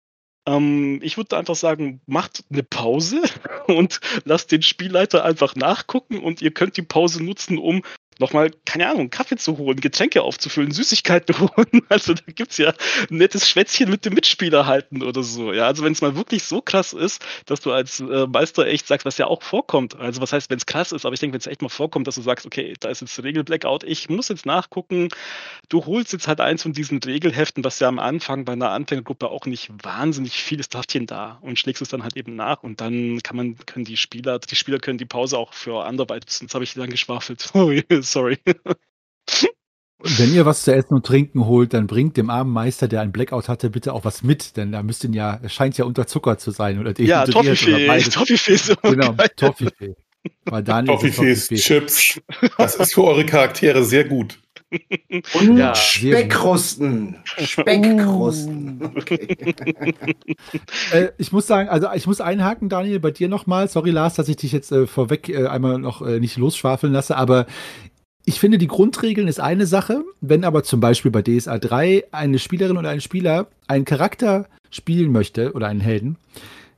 Ähm, ich würde einfach sagen, macht eine Pause und lasst den Spielleiter einfach nachgucken und ihr könnt die Pause nutzen, um nochmal, keine Ahnung, Kaffee zu holen, Getränke aufzufüllen, Süßigkeiten holen. Also da gibt's ja ein nettes Schwätzchen mit dem Mitspieler halten oder so. Ja, also wenn es mal wirklich so krass ist, dass du als äh, Meister echt sagst, was ja auch vorkommt. Also was heißt, wenn es krass ist, aber ich denke, wenn es echt mal vorkommt, dass du sagst, okay, da ist jetzt Regel-Blackout, ich muss jetzt nachgucken, du holst jetzt halt eins von diesen Regelheften, was ja am Anfang bei einer Anfängergruppe auch nicht wahnsinnig vieles Daftchen da und schlägst es dann halt eben nach und dann kann man, können die Spieler, die Spieler können die Pause auch für anderweitig, sonst habe ich dann geschwafelt. sorry.
Und wenn ihr was zu essen und trinken holt, dann bringt dem armen Meister, der einen Blackout hatte, bitte auch was mit, denn da müsst ihr ja, es scheint ja unterzuckert zu sein oder
Ja, Toffifee, Toffifee
ist Genau, Toffifee.
Toffifee ist Chips. Das ist für eure Charaktere sehr gut.
Und ja, Speckkrusten. Speckkrusten. Okay.
äh, ich muss sagen, also ich muss einhaken, Daniel, bei dir nochmal. Sorry, Lars, dass ich dich jetzt äh, vorweg äh, einmal noch äh, nicht losschwafeln lasse, aber ich finde, die Grundregeln ist eine Sache. Wenn aber zum Beispiel bei DSA 3 eine Spielerin oder ein Spieler einen Charakter spielen möchte oder einen Helden,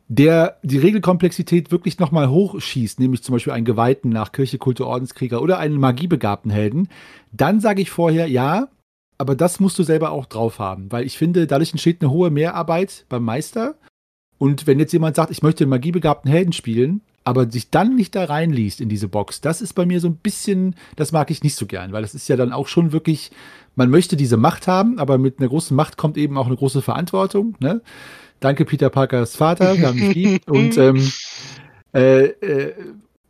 der die Regelkomplexität wirklich nochmal hochschießt, nämlich zum Beispiel einen Geweihten nach Kirche, Kulte, Ordenskrieger oder einen magiebegabten Helden, dann sage ich vorher, ja, aber das musst du selber auch drauf haben, weil ich finde, dadurch entsteht eine hohe Mehrarbeit beim Meister. Und wenn jetzt jemand sagt, ich möchte einen magiebegabten Helden spielen, aber sich dann nicht da reinliest in diese Box, das ist bei mir so ein bisschen, das mag ich nicht so gern, weil das ist ja dann auch schon wirklich, man möchte diese Macht haben, aber mit einer großen Macht kommt eben auch eine große Verantwortung. Ne? Danke Peter Parkers Vater, wir haben ihn lieb. Und ähm, äh, äh,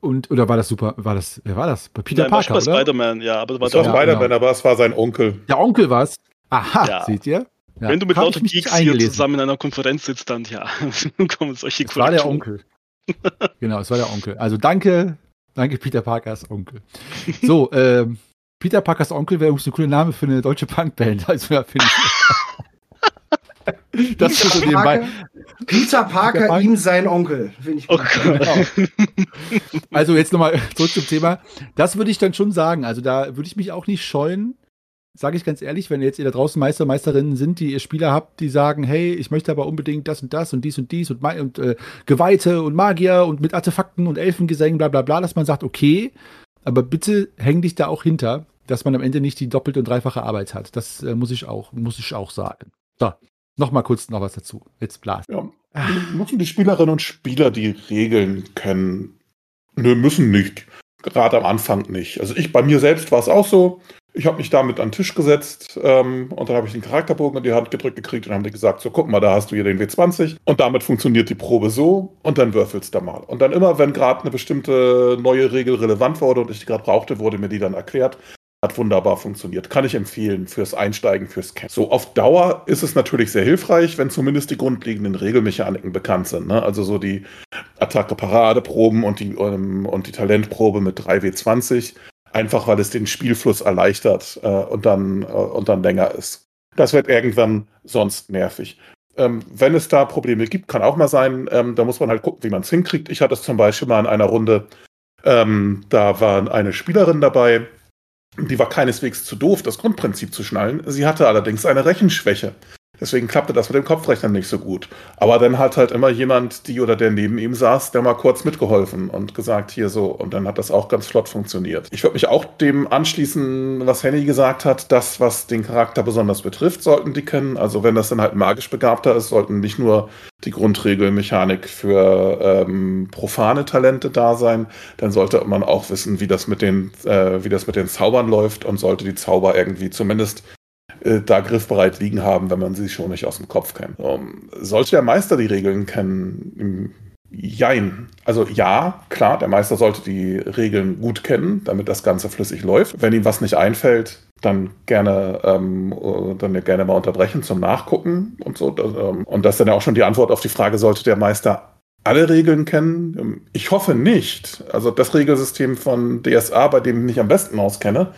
und oder war das super? War das? Wer war das?
Bei Peter Nein, Parker, war oder? Spider-Man, ja, aber
war das war Spider-Man, genau. aber es war sein Onkel.
Der Onkel war es. Aha, ja. seht ihr?
Ja. Wenn du mit lauter Geeks hier zusammen in einer Konferenz sitzt, dann ja, kommen solche
Das war der Onkel. genau, es war der Onkel. Also danke, danke Peter Parkers Onkel. So, ähm, Peter Parkers Onkel wäre übrigens ein cooler Name für eine deutsche Punkband. Also ja, finde ich.
Das Peter, so Parker, Peter Parker, ihm sein Onkel. Ich oh genau.
Also jetzt nochmal zurück zum Thema. Das würde ich dann schon sagen. Also da würde ich mich auch nicht scheuen, sage ich ganz ehrlich, wenn jetzt ihr da draußen Meister, Meisterinnen sind, die ihr Spieler habt, die sagen, hey, ich möchte aber unbedingt das und das und dies und dies und, und äh, Geweihte und Magier und mit Artefakten und Elfengesängen, bla bla bla, dass man sagt, okay, aber bitte häng dich da auch hinter, dass man am Ende nicht die doppelte und dreifache Arbeit hat. Das äh, muss ich auch, muss ich auch sagen. So, noch mal kurz noch was dazu. Jetzt Blas.
Ja. Müssen die Spielerinnen und Spieler die Regeln kennen? Nö, müssen nicht. Gerade am Anfang nicht. Also ich, bei mir selbst war es auch so. Ich habe mich damit an den Tisch gesetzt ähm, und dann habe ich den Charakterbogen in die Hand gedrückt gekriegt und haben die gesagt, so guck mal, da hast du hier den W20 und damit funktioniert die Probe so und dann würfelst du mal. Und dann immer, wenn gerade eine bestimmte neue Regel relevant wurde und ich die gerade brauchte, wurde mir die dann erklärt. Hat wunderbar funktioniert. Kann ich empfehlen fürs Einsteigen, fürs Camp. So auf Dauer ist es natürlich sehr hilfreich, wenn zumindest die grundlegenden Regelmechaniken bekannt sind. Ne? Also so die Attacke-Parade-Proben und die, um, und die Talentprobe mit 3W20 einfach weil es den Spielfluss erleichtert äh, und, dann, äh, und dann länger ist. Das wird irgendwann sonst nervig. Ähm, wenn es da Probleme gibt, kann auch mal sein, ähm, da muss man halt gucken, wie man es hinkriegt. Ich hatte es zum Beispiel mal in einer Runde, ähm, da war eine Spielerin dabei, die war keineswegs zu doof, das Grundprinzip zu schnallen. Sie hatte allerdings eine Rechenschwäche. Deswegen klappte das mit dem Kopfrechnen nicht so gut. Aber dann hat halt immer jemand, die oder der neben ihm saß, der mal kurz mitgeholfen und gesagt, hier so. Und dann hat das auch ganz flott funktioniert. Ich würde mich auch dem anschließen, was Henny gesagt hat. Das, was den Charakter besonders betrifft, sollten die kennen. Also wenn das dann halt magisch begabter ist, sollten nicht nur die Grundregelmechanik für ähm, profane Talente da sein. Dann sollte man auch wissen, wie das mit den, äh, wie das mit den Zaubern läuft und sollte die Zauber irgendwie zumindest äh, da griffbereit liegen haben, wenn man sie schon nicht aus dem Kopf kennt. Um, sollte der Meister die Regeln kennen? Jein. Also ja, klar, der Meister sollte die Regeln gut kennen, damit das Ganze flüssig läuft. Wenn ihm was nicht einfällt, dann gerne, ähm, äh, dann gerne mal unterbrechen zum Nachgucken und so. Ähm, und das ist dann ja auch schon die Antwort auf die Frage, sollte der Meister alle Regeln kennen? Ähm, ich hoffe nicht. Also das Regelsystem von DSA, bei dem ich mich am besten auskenne,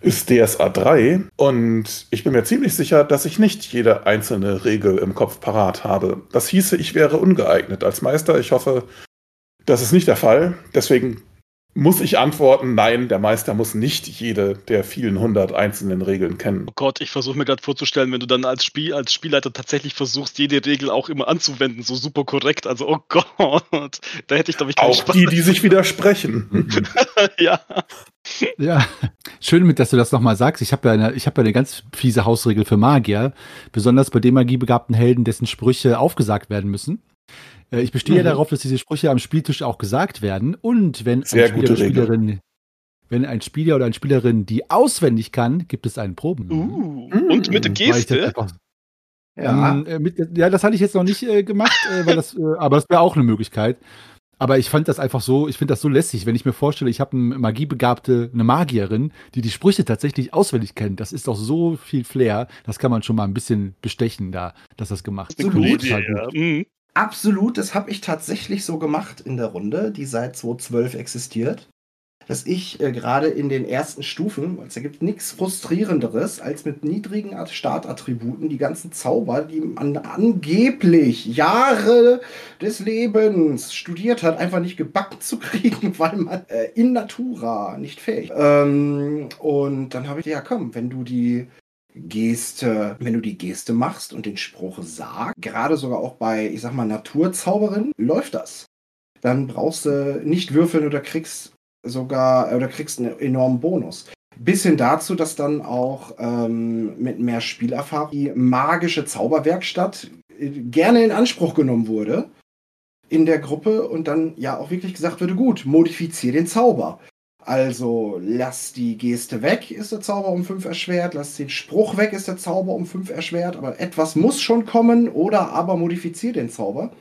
ist DSA 3 und ich bin mir ziemlich sicher, dass ich nicht jede einzelne Regel im Kopf parat habe. Das hieße, ich wäre ungeeignet als Meister. Ich hoffe, das ist nicht der Fall. Deswegen muss ich antworten, nein, der Meister muss nicht jede der vielen hundert einzelnen Regeln kennen.
Oh Gott, ich versuche mir gerade vorzustellen, wenn du dann als, Spiel, als Spielleiter tatsächlich versuchst, jede Regel auch immer anzuwenden, so super korrekt. Also, oh Gott, da hätte ich, glaube ich,
keinen Auch Spaß. die, die sich widersprechen.
ja. Ja, schön, mit, dass du das nochmal sagst. Ich habe ja, eine, hab ja eine ganz fiese Hausregel für Magier, besonders bei dem magiebegabten Helden, dessen Sprüche aufgesagt werden müssen. Äh, ich bestehe mhm. darauf, dass diese Sprüche am Spieltisch auch gesagt werden. Und wenn
Sehr ein Spieler
Spielerin, wenn ein Spieler oder eine Spielerin die auswendig kann, gibt es einen Proben.
Uh, und mit der Geste.
Ja. Ähm, äh, mit, ja, das hatte ich jetzt noch nicht äh, gemacht, äh, weil das, äh, aber das wäre auch eine Möglichkeit. Aber ich fand das einfach so, ich finde das so lässig, wenn ich mir vorstelle, ich habe eine magiebegabte, eine Magierin, die die Sprüche tatsächlich auswendig kennt. Das ist doch so viel Flair. Das kann man schon mal ein bisschen bestechen da, dass das gemacht
wird. Absolut, ja. Mhm. Absolut, das habe ich tatsächlich so gemacht in der Runde, die seit 2012 existiert. Dass ich äh, gerade in den ersten Stufen, es gibt nichts Frustrierenderes, als mit niedrigen Startattributen die ganzen Zauber, die man angeblich Jahre des Lebens studiert hat, einfach nicht gebacken zu kriegen, weil man äh, in Natura nicht fähig. Ähm, und dann habe ich, ja komm, wenn du die Geste, wenn du die Geste machst und den Spruch sagst, gerade sogar auch bei, ich sag mal, Naturzauberin, läuft das. Dann brauchst du nicht würfeln oder kriegst sogar oder kriegst einen enormen Bonus. Bis hin dazu, dass dann auch ähm, mit mehr Spielerfahrung die magische Zauberwerkstatt äh, gerne in Anspruch genommen wurde in der Gruppe und dann ja auch wirklich gesagt wurde, gut, modifizier den Zauber. Also lass die Geste weg, ist der Zauber um 5 erschwert, lass den Spruch weg, ist der Zauber um 5 erschwert, aber etwas muss schon kommen oder aber modifizier den Zauber.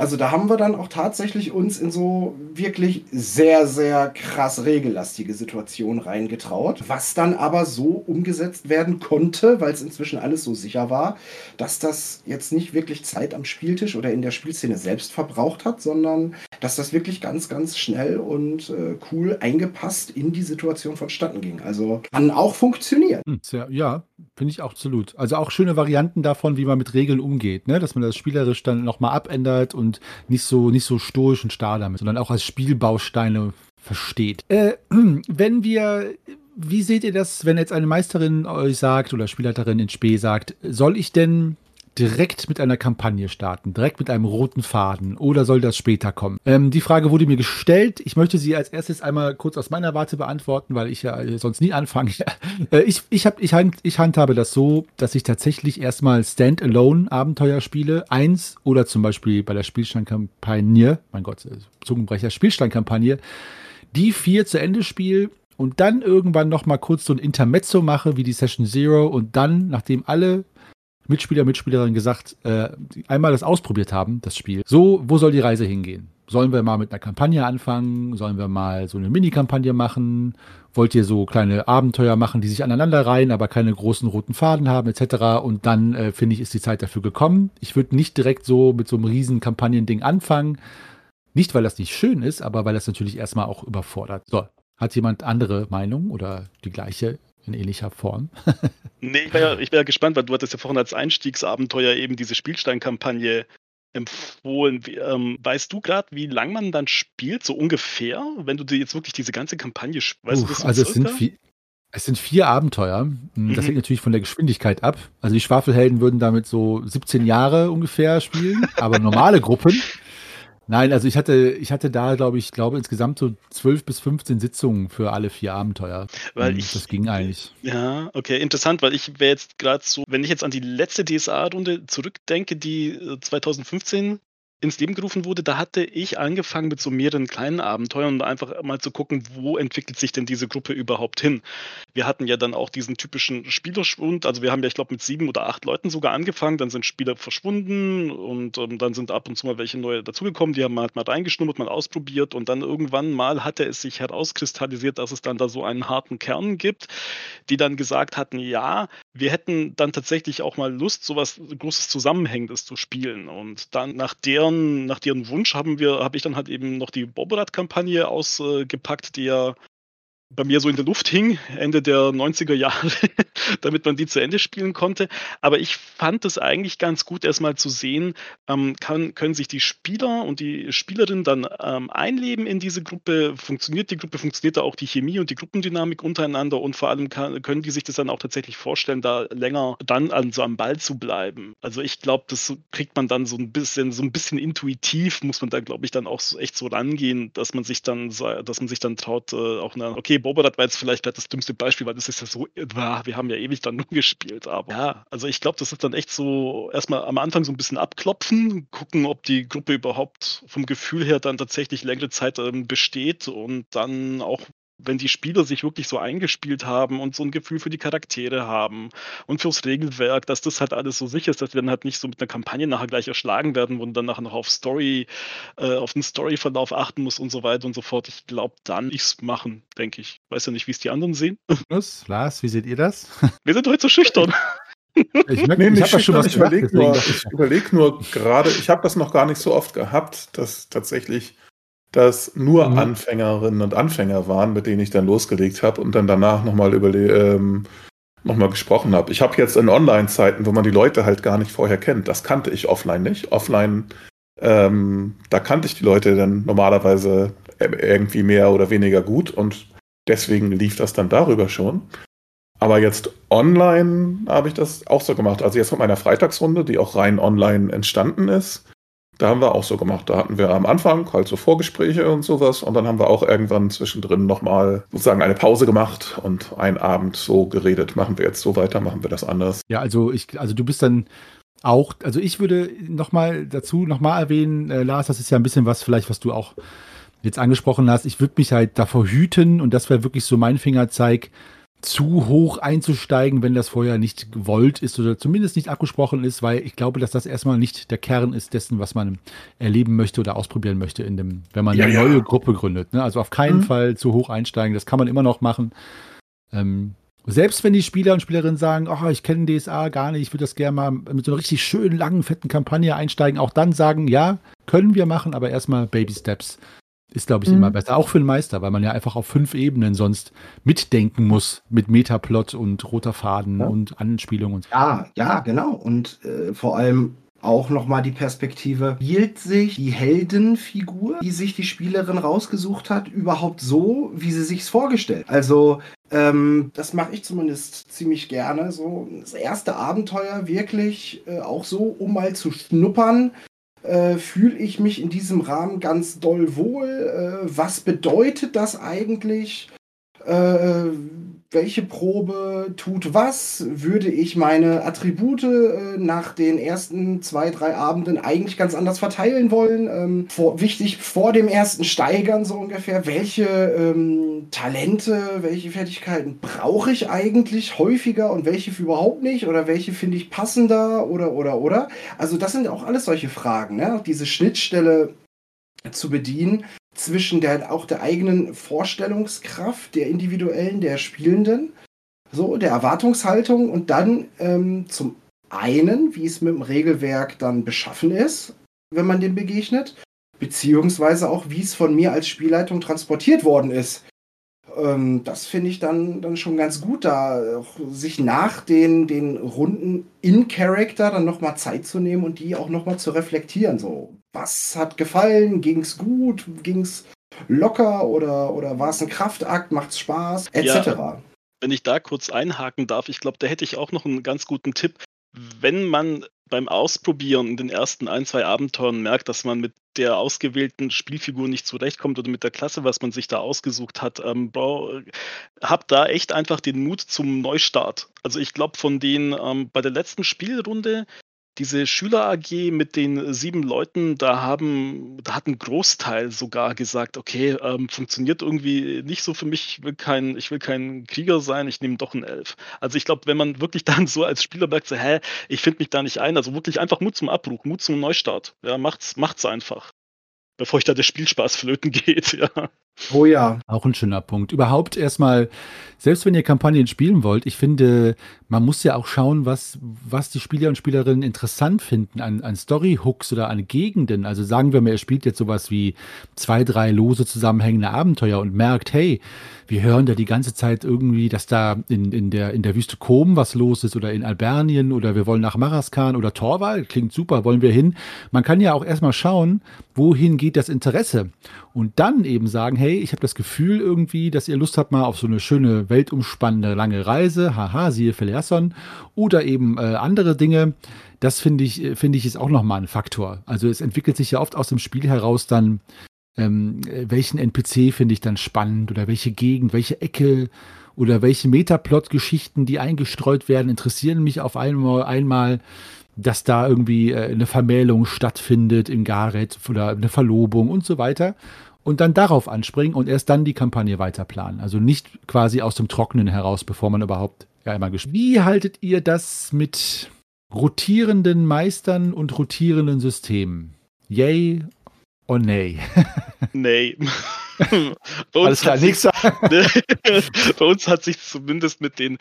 Also da haben wir dann auch tatsächlich uns in so wirklich sehr, sehr krass regellastige Situationen reingetraut, was dann aber so umgesetzt werden konnte, weil es inzwischen alles so sicher war, dass das jetzt nicht wirklich Zeit am Spieltisch oder in der Spielszene selbst verbraucht hat, sondern dass das wirklich ganz, ganz schnell und äh, cool eingepasst in die Situation vonstatten ging. Also kann auch funktionieren. Hm,
ja, finde ich absolut. Also auch schöne Varianten davon, wie man mit Regeln umgeht, ne? dass man das spielerisch dann nochmal abändert und und nicht so, nicht so stoisch und starr damit, sondern auch als Spielbausteine versteht. Äh, wenn wir wie seht ihr das, wenn jetzt eine Meisterin euch sagt oder Spielleiterin in Spee sagt, soll ich denn direkt mit einer Kampagne starten, direkt mit einem roten Faden oder soll das später kommen? Ähm, die Frage wurde mir gestellt. Ich möchte sie als erstes einmal kurz aus meiner Warte beantworten, weil ich ja sonst nie anfange. äh, ich, ich, hab, ich, hand, ich handhabe das so, dass ich tatsächlich erstmal Standalone-Abenteuer spiele. Eins oder zum Beispiel bei der Spielstandkampagne, mein Gott, äh, Zungenbrecher, Spielstandkampagne, die vier zu Ende spiele und dann irgendwann noch mal kurz so ein Intermezzo mache wie die Session Zero und dann, nachdem alle Mitspieler, Mitspielerinnen gesagt, äh, einmal das ausprobiert haben, das Spiel. So, wo soll die Reise hingehen? Sollen wir mal mit einer Kampagne anfangen? Sollen wir mal so eine Mini-Kampagne machen? Wollt ihr so kleine Abenteuer machen, die sich aneinander reihen, aber keine großen roten Faden haben, etc.? Und dann, äh, finde ich, ist die Zeit dafür gekommen. Ich würde nicht direkt so mit so einem riesen Kampagnending anfangen. Nicht, weil das nicht schön ist, aber weil das natürlich erstmal auch überfordert. So, hat jemand andere Meinung oder die gleiche in ähnlicher Form?
nee, ich wäre ja, wär ja gespannt, weil du hattest ja vorhin als Einstiegsabenteuer eben diese Spielsteinkampagne empfohlen. Wie, ähm, weißt du gerade, wie lang man dann spielt, so ungefähr, wenn du dir jetzt wirklich diese ganze Kampagne weißt
Uff, du das Also es sind, vier, es sind vier Abenteuer. Hm, das mhm. hängt natürlich von der Geschwindigkeit ab. Also die Schwafelhelden würden damit so 17 Jahre ungefähr spielen, aber normale Gruppen Nein, also ich hatte, ich hatte da, glaube ich, glaube insgesamt so 12 bis 15 Sitzungen für alle vier Abenteuer.
Weil ich,
das ging eigentlich.
Ja, okay, interessant, weil ich wäre jetzt gerade so, wenn ich jetzt an die letzte DSA-Runde zurückdenke, die 2015 äh, ins Leben gerufen wurde, da hatte ich angefangen mit so mehreren kleinen Abenteuern und einfach mal zu gucken, wo entwickelt sich denn diese Gruppe überhaupt hin. Wir hatten ja dann auch diesen typischen Spielerschwund, also wir haben ja, ich glaube, mit sieben oder acht Leuten sogar angefangen, dann sind Spieler verschwunden und ähm, dann sind ab und zu mal welche neue dazugekommen, die haben halt mal reingeschnuppert, mal ausprobiert und dann irgendwann mal hatte es sich herauskristallisiert, dass es dann da so einen harten Kern gibt, die dann gesagt hatten, ja, wir hätten dann tatsächlich auch mal Lust, sowas Großes Zusammenhängendes zu spielen. Und dann nach der deren, nach deren Wunsch haben wir, habe ich dann halt eben noch die Bobbrat-Kampagne ausgepackt, die ja bei mir so in der Luft hing, Ende der 90er Jahre, damit man die zu Ende spielen konnte. Aber ich fand es eigentlich ganz gut, erstmal zu sehen, ähm, kann, können sich die Spieler und die Spielerinnen dann ähm, einleben in diese Gruppe, funktioniert die Gruppe, funktioniert da auch die Chemie und die Gruppendynamik untereinander und vor allem kann, können die sich das dann auch tatsächlich vorstellen, da länger dann an so am Ball zu bleiben. Also ich glaube, das kriegt man dann so ein bisschen, so ein bisschen intuitiv, muss man da, glaube ich, dann auch so, echt so rangehen, dass man sich dann, dass man sich dann traut, äh, auch eine, okay, Boba, das war jetzt vielleicht das dümmste Beispiel, weil das ist ja so, wir haben ja ewig dann nur gespielt, aber ja, also ich glaube, das ist dann echt so erstmal am Anfang so ein bisschen abklopfen, gucken, ob die Gruppe überhaupt vom Gefühl her dann tatsächlich längere Zeit ähm, besteht und dann auch wenn die Spieler sich wirklich so eingespielt haben und so ein Gefühl für die Charaktere haben und fürs Regelwerk, dass das halt alles so sicher ist, dass wir dann halt nicht so mit einer Kampagne nachher gleich erschlagen werden, wo man dann nachher noch auf Story, äh, auf den Storyverlauf achten muss und so weiter und so fort. Ich glaube, dann ich's machen, denke ich. Weiß ja nicht, wie es die anderen sehen.
Was? Lars, wie seht ihr das?
Wir sind heute so schüchtern.
Ich, merke, nee, ich habe schon was ich überlege nur, überleg nur gerade, ich habe das noch gar nicht so oft gehabt, dass tatsächlich dass nur mhm. Anfängerinnen und Anfänger waren, mit denen ich dann losgelegt habe und dann danach nochmal über die, ähm, nochmal gesprochen habe. Ich habe jetzt in Online-Zeiten, wo man die Leute halt gar nicht vorher kennt, das kannte ich offline nicht. Offline, ähm, da kannte ich die Leute dann normalerweise irgendwie mehr oder weniger gut und deswegen lief das dann darüber schon. Aber jetzt online habe ich das auch so gemacht. Also jetzt mit meiner Freitagsrunde, die auch rein online entstanden ist, da haben wir auch so gemacht. Da hatten wir am Anfang halt so Vorgespräche und sowas und dann haben wir auch irgendwann zwischendrin nochmal sozusagen eine Pause gemacht und einen Abend so geredet. Machen wir jetzt so weiter, machen wir das anders.
Ja, also ich, also du bist dann auch, also ich würde nochmal dazu nochmal erwähnen, äh, Lars, das ist ja ein bisschen was vielleicht, was du auch jetzt angesprochen hast. Ich würde mich halt davor hüten und das wäre wirklich so mein Fingerzeig, zu hoch einzusteigen, wenn das vorher nicht gewollt ist oder zumindest nicht abgesprochen ist, weil ich glaube, dass das erstmal nicht der Kern ist dessen, was man erleben möchte oder ausprobieren möchte, in dem, wenn man ja, eine ja. neue Gruppe gründet. Ne? Also auf keinen mhm. Fall zu hoch einsteigen, das kann man immer noch machen. Ähm, selbst wenn die Spieler und Spielerinnen sagen, oh, ich kenne DSA gar nicht, ich würde das gerne mal mit so einer richtig schönen, langen, fetten Kampagne einsteigen, auch dann sagen, ja, können wir machen, aber erstmal Baby Steps. Ist, glaube ich, mhm. immer besser. Auch für einen Meister, weil man ja einfach auf fünf Ebenen sonst mitdenken muss mit Metaplot und roter Faden ja. und Anspielungen.
Ja, ja, genau. Und äh, vor allem auch nochmal die Perspektive, hielt sich die Heldenfigur, die sich die Spielerin rausgesucht hat, überhaupt so, wie sie sich's vorgestellt? Also Ähm, das mache ich zumindest ziemlich gerne. So das erste Abenteuer wirklich äh, auch so, um mal zu schnuppern. Äh, Fühle ich mich in diesem Rahmen ganz doll wohl? Äh, was bedeutet das eigentlich? Äh, welche Probe tut was, würde ich meine Attribute äh, nach den ersten zwei, drei Abenden eigentlich ganz anders verteilen wollen. Ähm, vor, wichtig vor dem ersten Steigern so ungefähr, welche ähm, Talente, welche Fertigkeiten brauche ich eigentlich häufiger und welche überhaupt nicht oder welche finde ich passender oder oder oder. Also das sind auch alles solche Fragen, ne? diese Schnittstelle zu bedienen zwischen der, auch der eigenen Vorstellungskraft, der individuellen, der Spielenden, so, der Erwartungshaltung und dann ähm, zum einen, wie es mit dem Regelwerk dann beschaffen ist, wenn man dem begegnet, beziehungsweise auch, wie es von mir als Spielleitung transportiert worden ist. Ähm, das finde ich dann, dann schon ganz gut, da sich nach den, den Runden in Character dann nochmal Zeit zu nehmen und die auch nochmal zu reflektieren. So, was hat gefallen? Ging es gut? Ging es locker oder, oder war es ein Kraftakt? Macht es Spaß? Etc. Ja,
wenn ich da kurz einhaken darf, ich glaube, da hätte ich auch noch einen ganz guten Tipp. Wenn man beim Ausprobieren in den ersten ein, zwei Abenteuern merkt, dass man mit der ausgewählten Spielfigur nicht zurechtkommt oder mit der Klasse, was man sich da ausgesucht hat, ähm, habt da echt einfach den Mut zum Neustart. Also ich glaube, von den ähm, bei der letzten Spielrunde diese Schüler-AG mit den sieben Leuten, da haben, da hat ein Großteil sogar gesagt, okay, ähm, funktioniert irgendwie nicht so für mich, ich will kein, ich will kein Krieger sein, ich nehme doch einen Elf. Also ich glaube, wenn man wirklich dann so als Spieler merkt, so, hä, ich finde mich da nicht ein, also wirklich einfach Mut zum Abbruch, Mut zum Neustart. Ja, macht's, macht's einfach. Bevor ich da der Spielspaß flöten geht, ja.
Oh ja. Auch ein schöner Punkt. Überhaupt erstmal, selbst wenn ihr Kampagnen spielen wollt, ich finde, man muss ja auch schauen, was, was die Spieler und Spielerinnen interessant finden an, an Story-Hooks oder an Gegenden. Also sagen wir mal, ihr spielt jetzt sowas wie zwei, drei lose zusammenhängende Abenteuer und merkt, hey, wir hören da die ganze Zeit irgendwie, dass da in, in, der, in der Wüste Kom was los ist oder in Albernien oder wir wollen nach Maraskan oder Torwal. Klingt super, wollen wir hin. Man kann ja auch erstmal schauen, wohin geht das Interesse und dann eben sagen, hey, ich habe das Gefühl irgendwie, dass ihr Lust habt mal auf so eine schöne, weltumspannende, lange Reise, haha, siehe Philiasson, oder eben äh, andere Dinge. Das finde ich, finde ich ist auch nochmal ein Faktor. Also es entwickelt sich ja oft aus dem Spiel heraus dann, ähm, welchen NPC finde ich dann spannend oder welche Gegend, welche Ecke oder welche Metaplot-Geschichten, die eingestreut werden, interessieren mich auf einmal, einmal dass da irgendwie äh, eine Vermählung stattfindet in Gareth oder eine Verlobung und so weiter. Und dann darauf anspringen und erst dann die Kampagne weiterplanen. Also nicht quasi aus dem Trockenen heraus, bevor man überhaupt ja, einmal gespielt. Wie haltet ihr das mit rotierenden Meistern und rotierenden Systemen? Yay or nay?
Nee.
bei, uns Alles klar, nichts
bei uns hat sich zumindest mit den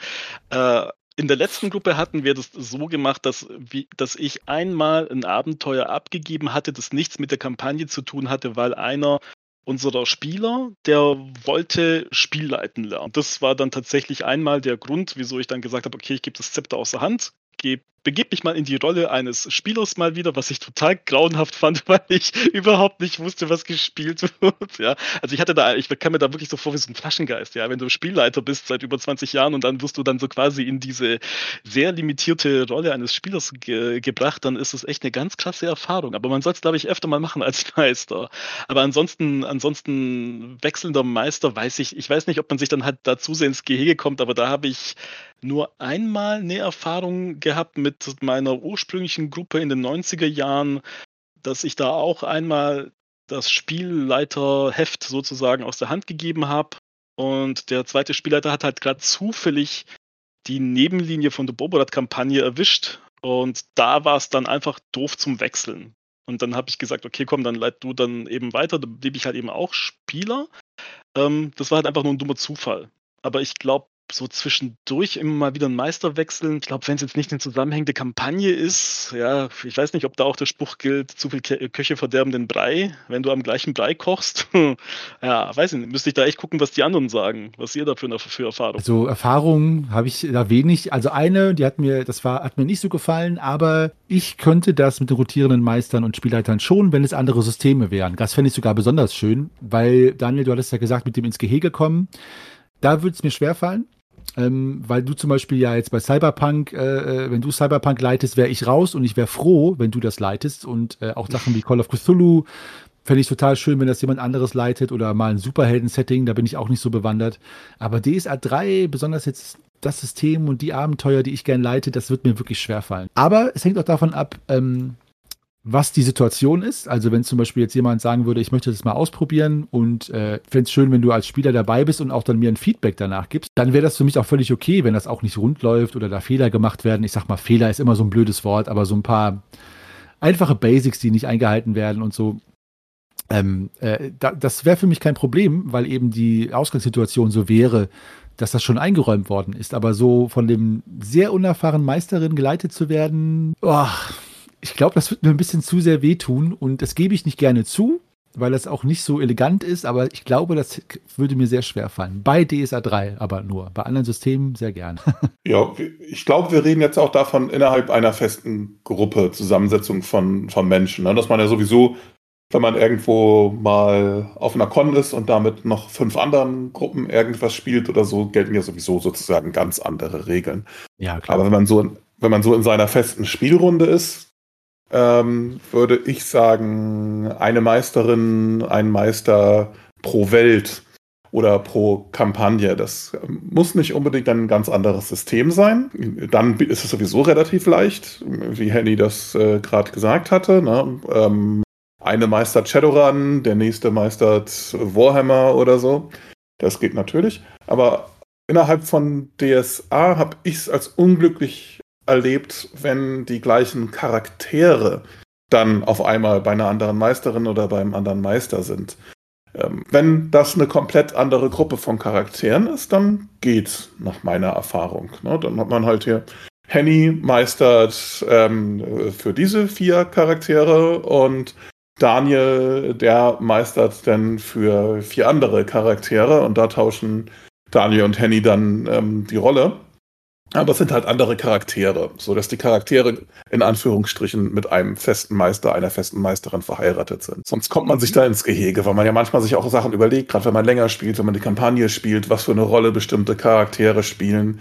äh, in der letzten Gruppe hatten wir das so gemacht, dass, wie, dass ich einmal ein Abenteuer abgegeben hatte, das nichts mit der Kampagne zu tun hatte, weil einer unserer Spieler, der wollte Spielleiten lernen. Das war dann tatsächlich einmal der Grund, wieso ich dann gesagt habe, okay, ich gebe das Zepter aus der Hand, gebe begebe mich mal in die Rolle eines Spielers mal wieder, was ich total grauenhaft fand, weil ich überhaupt nicht wusste, was gespielt wird. Ja, also ich hatte da, ich kam mir da wirklich so vor wie so ein Flaschengeist. Ja, wenn du Spielleiter bist seit über 20 Jahren und dann wirst du dann so quasi in diese sehr limitierte Rolle eines Spielers ge gebracht, dann ist es echt eine ganz krasse Erfahrung. Aber man soll es, glaube ich, öfter mal machen als Meister. Aber ansonsten, ansonsten wechselnder Meister weiß ich, ich weiß nicht, ob man sich dann halt da zu sehr ins Gehege kommt, aber da habe ich nur einmal eine Erfahrung gehabt mit meiner ursprünglichen Gruppe in den 90er Jahren, dass ich da auch einmal das Spielleiterheft sozusagen aus der Hand gegeben habe. Und der zweite Spielleiter hat halt gerade zufällig die Nebenlinie von der Boborat-Kampagne erwischt. Und da war es dann einfach doof zum Wechseln. Und dann habe ich gesagt, okay, komm, dann leit du dann eben weiter. Da blieb ich halt eben auch Spieler. Ähm, das war halt einfach nur ein dummer Zufall. Aber ich glaube, so zwischendurch immer mal wieder einen Meister wechseln. Ich glaube, wenn es jetzt nicht eine zusammenhängende Kampagne ist, ja, ich weiß nicht, ob da auch der Spruch gilt, zu viel Köche verderben den Brei, wenn du am gleichen Brei kochst. ja, weiß ich nicht, müsste ich da echt gucken, was die anderen sagen, was ihr da für, für Erfahrung
Also Erfahrungen habe ich da wenig. Also eine, die hat mir, das war, hat mir nicht so gefallen, aber ich könnte das mit den rotierenden Meistern und Spielleitern schon, wenn es andere Systeme wären. Das fände ich sogar besonders schön, weil Daniel, du hattest ja gesagt, mit dem ins Gehege kommen da würde es mir schwerfallen. Ähm, weil du zum Beispiel ja jetzt bei Cyberpunk, äh, äh wenn du Cyberpunk leitest, wäre ich raus und ich wäre froh, wenn du das leitest. Und äh, auch Sachen wie Call of Cthulhu fände ich total schön, wenn das jemand anderes leitet oder mal ein Superhelden-Setting, da bin ich auch nicht so bewandert. Aber DSA 3, besonders jetzt das System und die Abenteuer, die ich gerne leite, das wird mir wirklich schwerfallen. Aber es hängt auch davon ab, ähm, was die Situation ist. Also wenn zum Beispiel jetzt jemand sagen würde, ich möchte das mal ausprobieren und äh, fände es schön, wenn du als Spieler dabei bist und auch dann mir ein Feedback danach gibst, dann wäre das für mich auch völlig okay, wenn das auch nicht rund läuft oder da Fehler gemacht werden. Ich sag mal, Fehler ist immer so ein blödes Wort, aber so ein paar einfache Basics, die nicht eingehalten werden und so. Ähm, äh, da, das wäre für mich kein Problem, weil eben die Ausgangssituation so wäre, dass das schon eingeräumt worden ist. Aber so von dem sehr unerfahrenen Meisterin geleitet zu werden, oh, ich glaube, das wird mir ein bisschen zu sehr wehtun und das gebe ich nicht gerne zu, weil das auch nicht so elegant ist, aber ich glaube, das würde mir sehr schwer fallen. Bei DSA 3 aber nur, bei anderen Systemen sehr gern.
ja, ich glaube, wir reden jetzt auch davon innerhalb einer festen Gruppe, Zusammensetzung von, von Menschen, ne? dass man ja sowieso wenn man irgendwo mal auf einer Con ist und damit noch fünf anderen Gruppen irgendwas spielt oder so, gelten ja sowieso sozusagen ganz andere Regeln. Ja, klar. Aber wenn man so, wenn man so in seiner festen Spielrunde ist, ähm, würde ich sagen, eine Meisterin, ein Meister pro Welt oder pro Kampagne. Das muss nicht unbedingt ein ganz anderes System sein. Dann ist es sowieso relativ leicht, wie Henny das äh, gerade gesagt hatte. Ne? Ähm, eine meistert Shadowrun, der nächste meistert Warhammer oder so. Das geht natürlich. Aber innerhalb von DSA habe ich es als unglücklich erlebt, wenn die gleichen Charaktere dann auf einmal bei einer anderen Meisterin oder beim anderen Meister sind. Ähm, wenn das eine komplett andere Gruppe von Charakteren ist, dann geht's nach meiner Erfahrung. Ne? Dann hat man halt hier Henny meistert ähm, für diese vier Charaktere und Daniel, der meistert dann für vier andere Charaktere und da tauschen Daniel und Henny dann ähm, die Rolle. Aber es sind halt andere Charaktere, so dass die Charaktere in Anführungsstrichen mit einem festen Meister, einer festen Meisterin verheiratet sind. Sonst kommt man sich da ins Gehege, weil man ja manchmal sich auch Sachen überlegt, gerade wenn man länger spielt, wenn man die Kampagne spielt, was für eine Rolle bestimmte Charaktere spielen.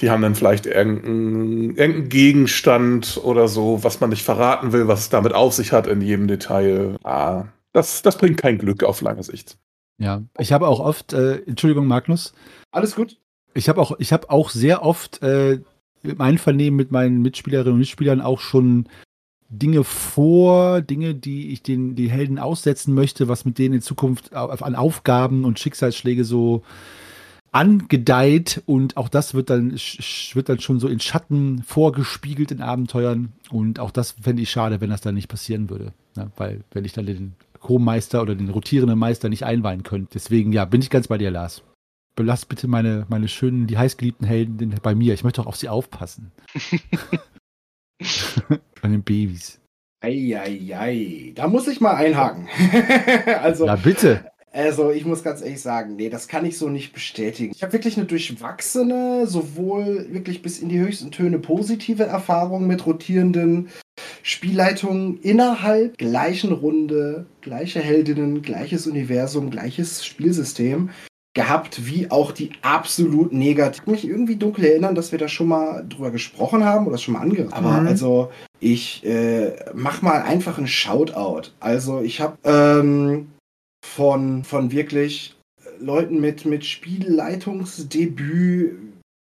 Die haben dann vielleicht irgendeinen, irgendeinen Gegenstand oder so, was man nicht verraten will, was es damit auf sich hat in jedem Detail. Ah, das, das bringt kein Glück auf lange Sicht.
Ja, ich habe auch oft, äh, Entschuldigung, Magnus.
Alles gut.
Ich habe auch, ich habe auch sehr oft äh, im Einvernehmen mit meinen Mitspielerinnen und Mitspielern auch schon Dinge vor, Dinge, die ich den die Helden aussetzen möchte, was mit denen in Zukunft an Aufgaben und Schicksalsschläge so angedeiht und auch das wird dann wird dann schon so in Schatten vorgespiegelt in Abenteuern und auch das fände ich schade, wenn das dann nicht passieren würde, ne? weil wenn ich dann den Co-Meister oder den rotierenden Meister nicht einweihen könnte. Deswegen ja, bin ich ganz bei dir, Lars belass bitte meine, meine schönen, die heißgeliebten Helden bei mir. Ich möchte auch auf sie aufpassen. bei den Babys.
Eieiei, da muss ich mal einhaken. also,
ja, bitte.
Also, ich muss ganz ehrlich sagen, nee, das kann ich so nicht bestätigen. Ich habe wirklich eine durchwachsene, sowohl wirklich bis in die höchsten Töne positive Erfahrung mit rotierenden Spielleitungen innerhalb gleichen Runde, gleiche Heldinnen, gleiches Universum, gleiches Spielsystem gehabt, wie auch die absolut negativ. Ich kann mich irgendwie dunkel erinnern, dass wir da schon mal drüber gesprochen haben oder schon mal angerissen. Aber mhm. also ich äh, mach mal einfach einen Shoutout. Also ich habe ähm, von, von wirklich Leuten mit, mit Spielleitungsdebüt,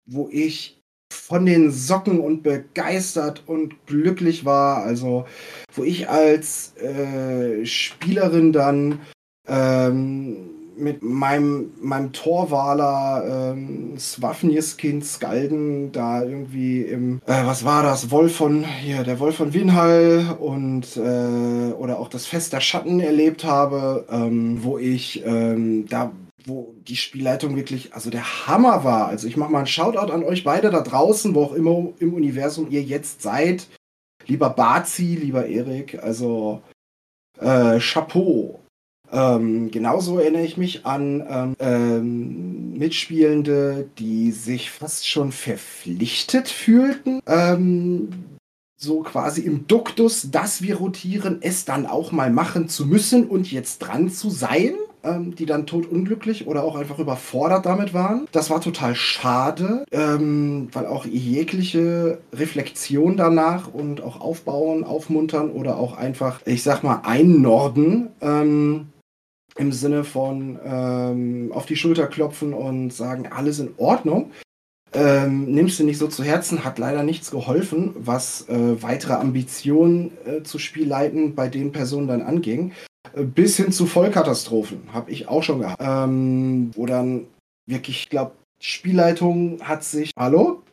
wo ich von den Socken und begeistert und glücklich war. Also wo ich als äh, Spielerin dann ähm, mit meinem, meinem Torwaler ähm, Swafnjeskind Skalden da irgendwie im, äh, was war das, Wolf von, hier, der Wolf von Winhall und, äh, oder auch das Fest der Schatten erlebt habe, ähm, wo ich ähm, da wo die Spielleitung wirklich, also der Hammer war. Also ich mache mal einen Shoutout an euch beide da draußen, wo auch immer im Universum ihr jetzt seid. Lieber Bazi, lieber Erik, also äh, Chapeau. Ähm, genauso erinnere ich mich an ähm, ähm, Mitspielende, die sich fast schon verpflichtet fühlten, ähm, so quasi im Duktus, dass wir rotieren, es dann auch mal machen zu müssen und jetzt dran zu sein. ähm, die dann totunglücklich oder auch einfach überfordert damit waren. Das war total schade, ähm, weil auch jegliche Reflexion danach und auch aufbauen, aufmuntern oder auch einfach, ich sag mal, einnorden, ähm, im Sinne von ähm, auf die Schulter klopfen und sagen, alles in Ordnung. Ähm, nimmst du nicht so zu Herzen, hat leider nichts geholfen, was äh, weitere Ambitionen äh, zu Spielleiten bei den Personen dann anging. Äh, bis hin zu Vollkatastrophen habe ich auch schon gehabt. Ähm, wo dann wirklich, ich glaube, Spielleitung hat sich. Hallo?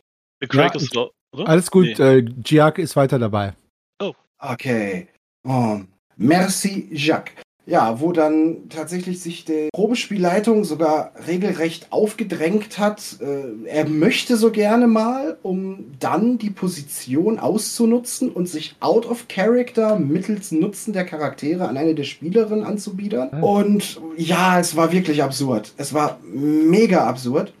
Craig ja, ist, oder? Alles gut, nee. äh, Giac ist weiter dabei.
Oh. Okay. Oh. Merci, Jacques. Ja, wo dann tatsächlich sich die Probespielleitung sogar regelrecht aufgedrängt hat. Äh, er möchte so gerne mal, um dann die Position auszunutzen und sich out of character mittels Nutzen der Charaktere an eine der Spielerinnen anzubiedern. Mhm. Und ja, es war wirklich absurd. Es war mega absurd.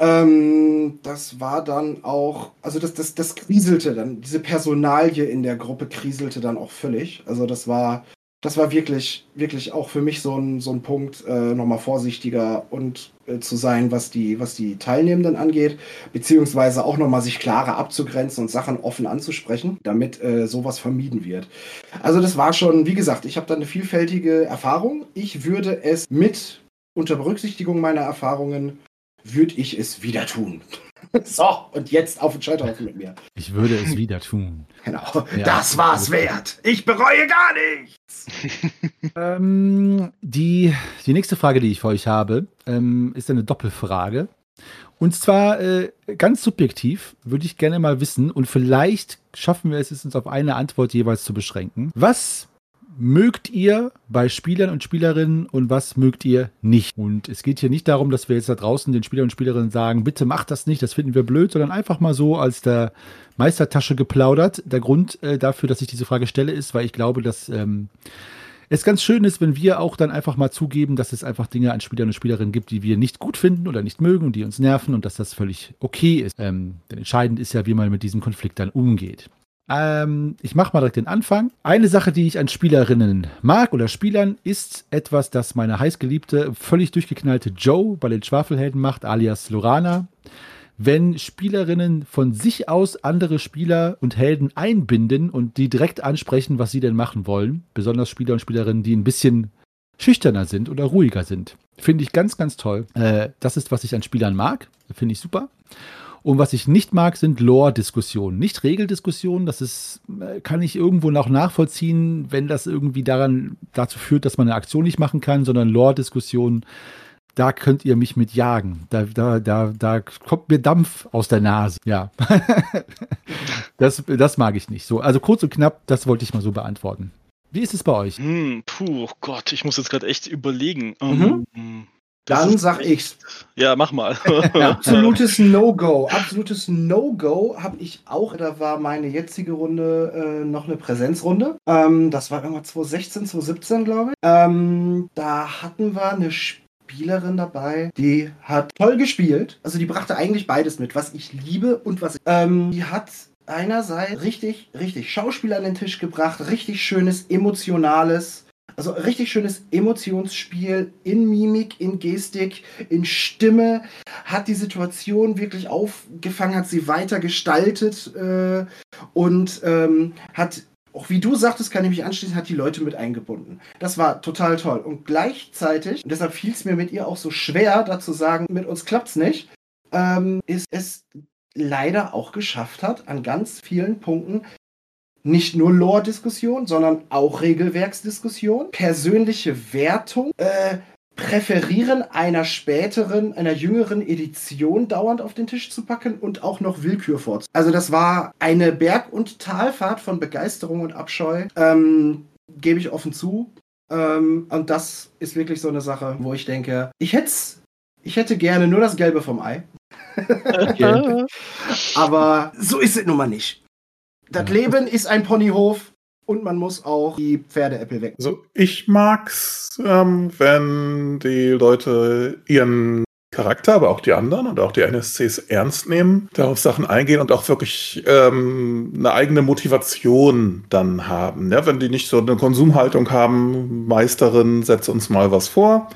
Ähm, das war dann auch, also das, das, das kriselte dann, diese Personalie in der Gruppe kriselte dann auch völlig. Also das war das war wirklich, wirklich auch für mich so ein, so ein Punkt, äh, nochmal vorsichtiger und äh, zu sein, was die, was die Teilnehmenden angeht, beziehungsweise auch nochmal sich klarer abzugrenzen und Sachen offen anzusprechen, damit äh, sowas vermieden wird. Also das war schon, wie gesagt, ich habe da eine vielfältige Erfahrung. Ich würde es mit unter Berücksichtigung meiner Erfahrungen, würde ich es wieder tun. So, und jetzt auf den Scheiterhaufen mit mir.
Ich würde es wieder tun.
Genau. Ja, das war's wert. Ich bereue gar nichts.
ähm, die, die nächste Frage, die ich für euch habe, ähm, ist eine Doppelfrage. Und zwar äh, ganz subjektiv würde ich gerne mal wissen, und vielleicht schaffen wir es, uns auf eine Antwort jeweils zu beschränken. Was mögt ihr bei Spielern und Spielerinnen und was mögt ihr nicht? Und es geht hier nicht darum, dass wir jetzt da draußen den Spielern und Spielerinnen sagen, bitte macht das nicht, das finden wir blöd, sondern einfach mal so als der Meistertasche geplaudert. Der Grund äh, dafür, dass ich diese Frage stelle, ist, weil ich glaube, dass ähm, es ganz schön ist, wenn wir auch dann einfach mal zugeben, dass es einfach Dinge an Spielern und Spielerinnen gibt, die wir nicht gut finden oder nicht mögen und die uns nerven und dass das völlig okay ist. Ähm, denn entscheidend ist ja, wie man mit diesem Konflikt dann umgeht. Ähm, ich mache mal direkt den Anfang. Eine Sache, die ich an Spielerinnen mag oder Spielern, ist etwas, das meine heißgeliebte, völlig durchgeknallte Joe bei den Schwafelhelden macht, alias Lorana. Wenn Spielerinnen von sich aus andere Spieler und Helden einbinden und die direkt ansprechen, was sie denn machen wollen, besonders Spieler und Spielerinnen, die ein bisschen schüchterner sind oder ruhiger sind, finde ich ganz, ganz toll. Äh, das ist, was ich an Spielern mag. Finde ich super. Und was ich nicht mag, sind Lore-Diskussionen. Nicht Regeldiskussionen, das ist, äh, kann ich irgendwo noch nachvollziehen, wenn das irgendwie daran, dazu führt, dass man eine Aktion nicht machen kann, sondern Lore-Diskussionen, da könnt ihr mich mit jagen. Da, da, da, da kommt mir Dampf aus der Nase. Ja. das, das mag ich nicht. So, also kurz und knapp, das wollte ich mal so beantworten. Wie ist es bei euch?
Hm, puh, oh Gott, ich muss jetzt gerade echt überlegen.
Mhm. Um, dann sag ich's.
Ja, mach mal.
absolutes No-Go. Absolutes No-Go habe ich auch. Da war meine jetzige Runde äh, noch eine Präsenzrunde. Ähm, das war irgendwann 2016, 2017, glaube ich. Ähm, da hatten wir eine Spielerin dabei, die hat toll gespielt. Also die brachte eigentlich beides mit, was ich liebe und was ich. Ähm, die hat einerseits richtig, richtig Schauspieler an den Tisch gebracht, richtig schönes, emotionales also richtig schönes Emotionsspiel in Mimik, in Gestik, in Stimme, hat die Situation wirklich aufgefangen, hat sie weiter gestaltet äh, und ähm, hat auch wie du sagtest, kann ich mich anschließen, hat die Leute mit eingebunden. Das war total toll. Und gleichzeitig, und deshalb fiel es mir mit ihr auch so schwer, da zu sagen, mit uns klappt's nicht, ähm, ist es leider auch geschafft hat, an ganz vielen Punkten nicht nur Lore-Diskussion, sondern auch Regelwerksdiskussion, persönliche Wertung, äh, Präferieren einer späteren, einer jüngeren Edition dauernd auf den Tisch zu packen und auch noch Willkür vorzunehmen. Also das war eine Berg- und Talfahrt von Begeisterung und Abscheu, ähm, gebe ich offen zu. Ähm, und das ist wirklich so eine Sache, wo ich denke, ich hätte ich hätte gerne nur das Gelbe vom Ei. Aber so ist es nun mal nicht. Das ja. Leben ist ein Ponyhof und man muss auch die Pferdeäppel weg.
Also ich mag's, ähm, wenn die Leute ihren Charakter, aber auch die anderen und auch die NSCs ernst nehmen, da auf Sachen eingehen und auch wirklich ähm, eine eigene Motivation dann haben. Ja, wenn die nicht so eine Konsumhaltung haben, Meisterin, setz uns mal was vor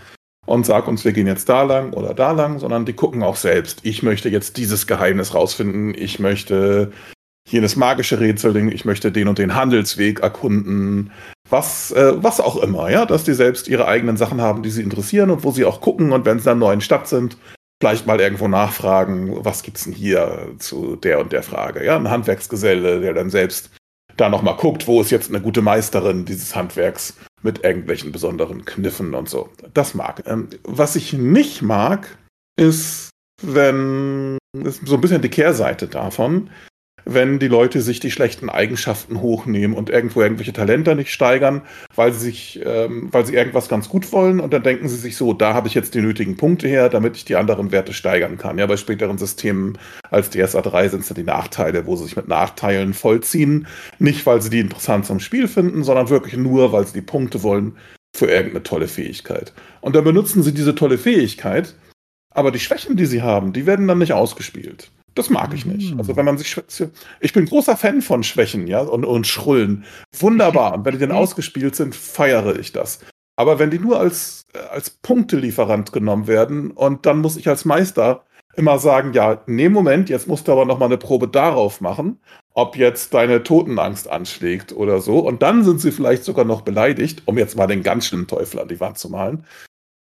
und sag uns, wir gehen jetzt da lang oder da lang, sondern die gucken auch selbst. Ich möchte jetzt dieses Geheimnis rausfinden, ich möchte jenes magische Rätselding, ich möchte den und den Handelsweg erkunden, was, äh, was auch immer, ja, dass die selbst ihre eigenen Sachen haben, die sie interessieren und wo sie auch gucken und wenn sie dann neu in Stadt sind, vielleicht mal irgendwo nachfragen, was gibt's denn hier zu der und der Frage, ja, ein Handwerksgeselle, der dann selbst da nochmal guckt, wo ist jetzt eine gute Meisterin dieses Handwerks mit irgendwelchen besonderen Kniffen und so. Das mag. Ähm, was ich nicht mag, ist, wenn, ist so ein bisschen die Kehrseite davon, wenn die Leute sich die schlechten Eigenschaften hochnehmen und irgendwo irgendwelche Talente nicht steigern, weil sie sich, ähm, weil sie irgendwas ganz gut wollen und dann denken sie sich so, da habe ich jetzt die nötigen Punkte her, damit ich die anderen Werte steigern kann. Ja, bei späteren Systemen als DSA 3 sind es dann die Nachteile, wo sie sich mit Nachteilen vollziehen. Nicht, weil sie die interessant zum Spiel finden, sondern wirklich nur, weil sie die Punkte wollen für irgendeine tolle Fähigkeit. Und dann benutzen sie diese tolle Fähigkeit, aber die Schwächen, die sie haben, die werden dann nicht ausgespielt. Das mag ich nicht. Also wenn man sich, ich bin großer Fan von Schwächen, ja, und, und Schrullen. Wunderbar. Und wenn die dann ausgespielt sind, feiere ich das. Aber wenn die nur als, als Punktelieferant genommen werden und dann muss ich als Meister immer sagen, ja, nee, Moment, jetzt musst du aber noch mal eine Probe darauf machen, ob jetzt deine Totenangst anschlägt oder so. Und dann sind sie vielleicht sogar noch beleidigt, um jetzt mal den ganz schlimmen Teufel an die Wand zu malen.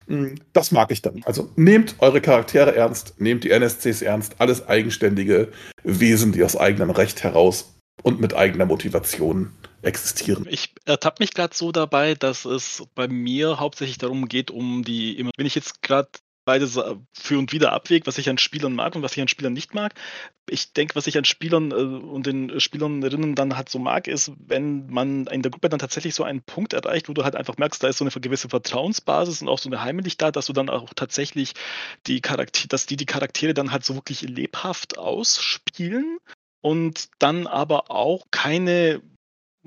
Hm, das mag ich dann. Also nehmt eure Charaktere ernst, nehmt die NSCs ernst, alles eigenständige Wesen, die aus eigenem Recht heraus und mit eigener Motivation existieren.
Ich ertappe mich gerade so dabei, dass es bei mir hauptsächlich darum geht, um die, wenn ich jetzt gerade beides für und wieder abwägt, was ich an Spielern mag und was ich an Spielern nicht mag. Ich denke, was ich an Spielern äh, und den Spielerinnen dann halt so mag, ist, wenn man in der Gruppe dann tatsächlich so einen Punkt erreicht, wo du halt einfach merkst, da ist so eine gewisse Vertrauensbasis und auch so eine Heimlichkeit, dass du dann auch tatsächlich die Charaktere, dass die die Charaktere dann halt so wirklich lebhaft ausspielen und dann aber auch keine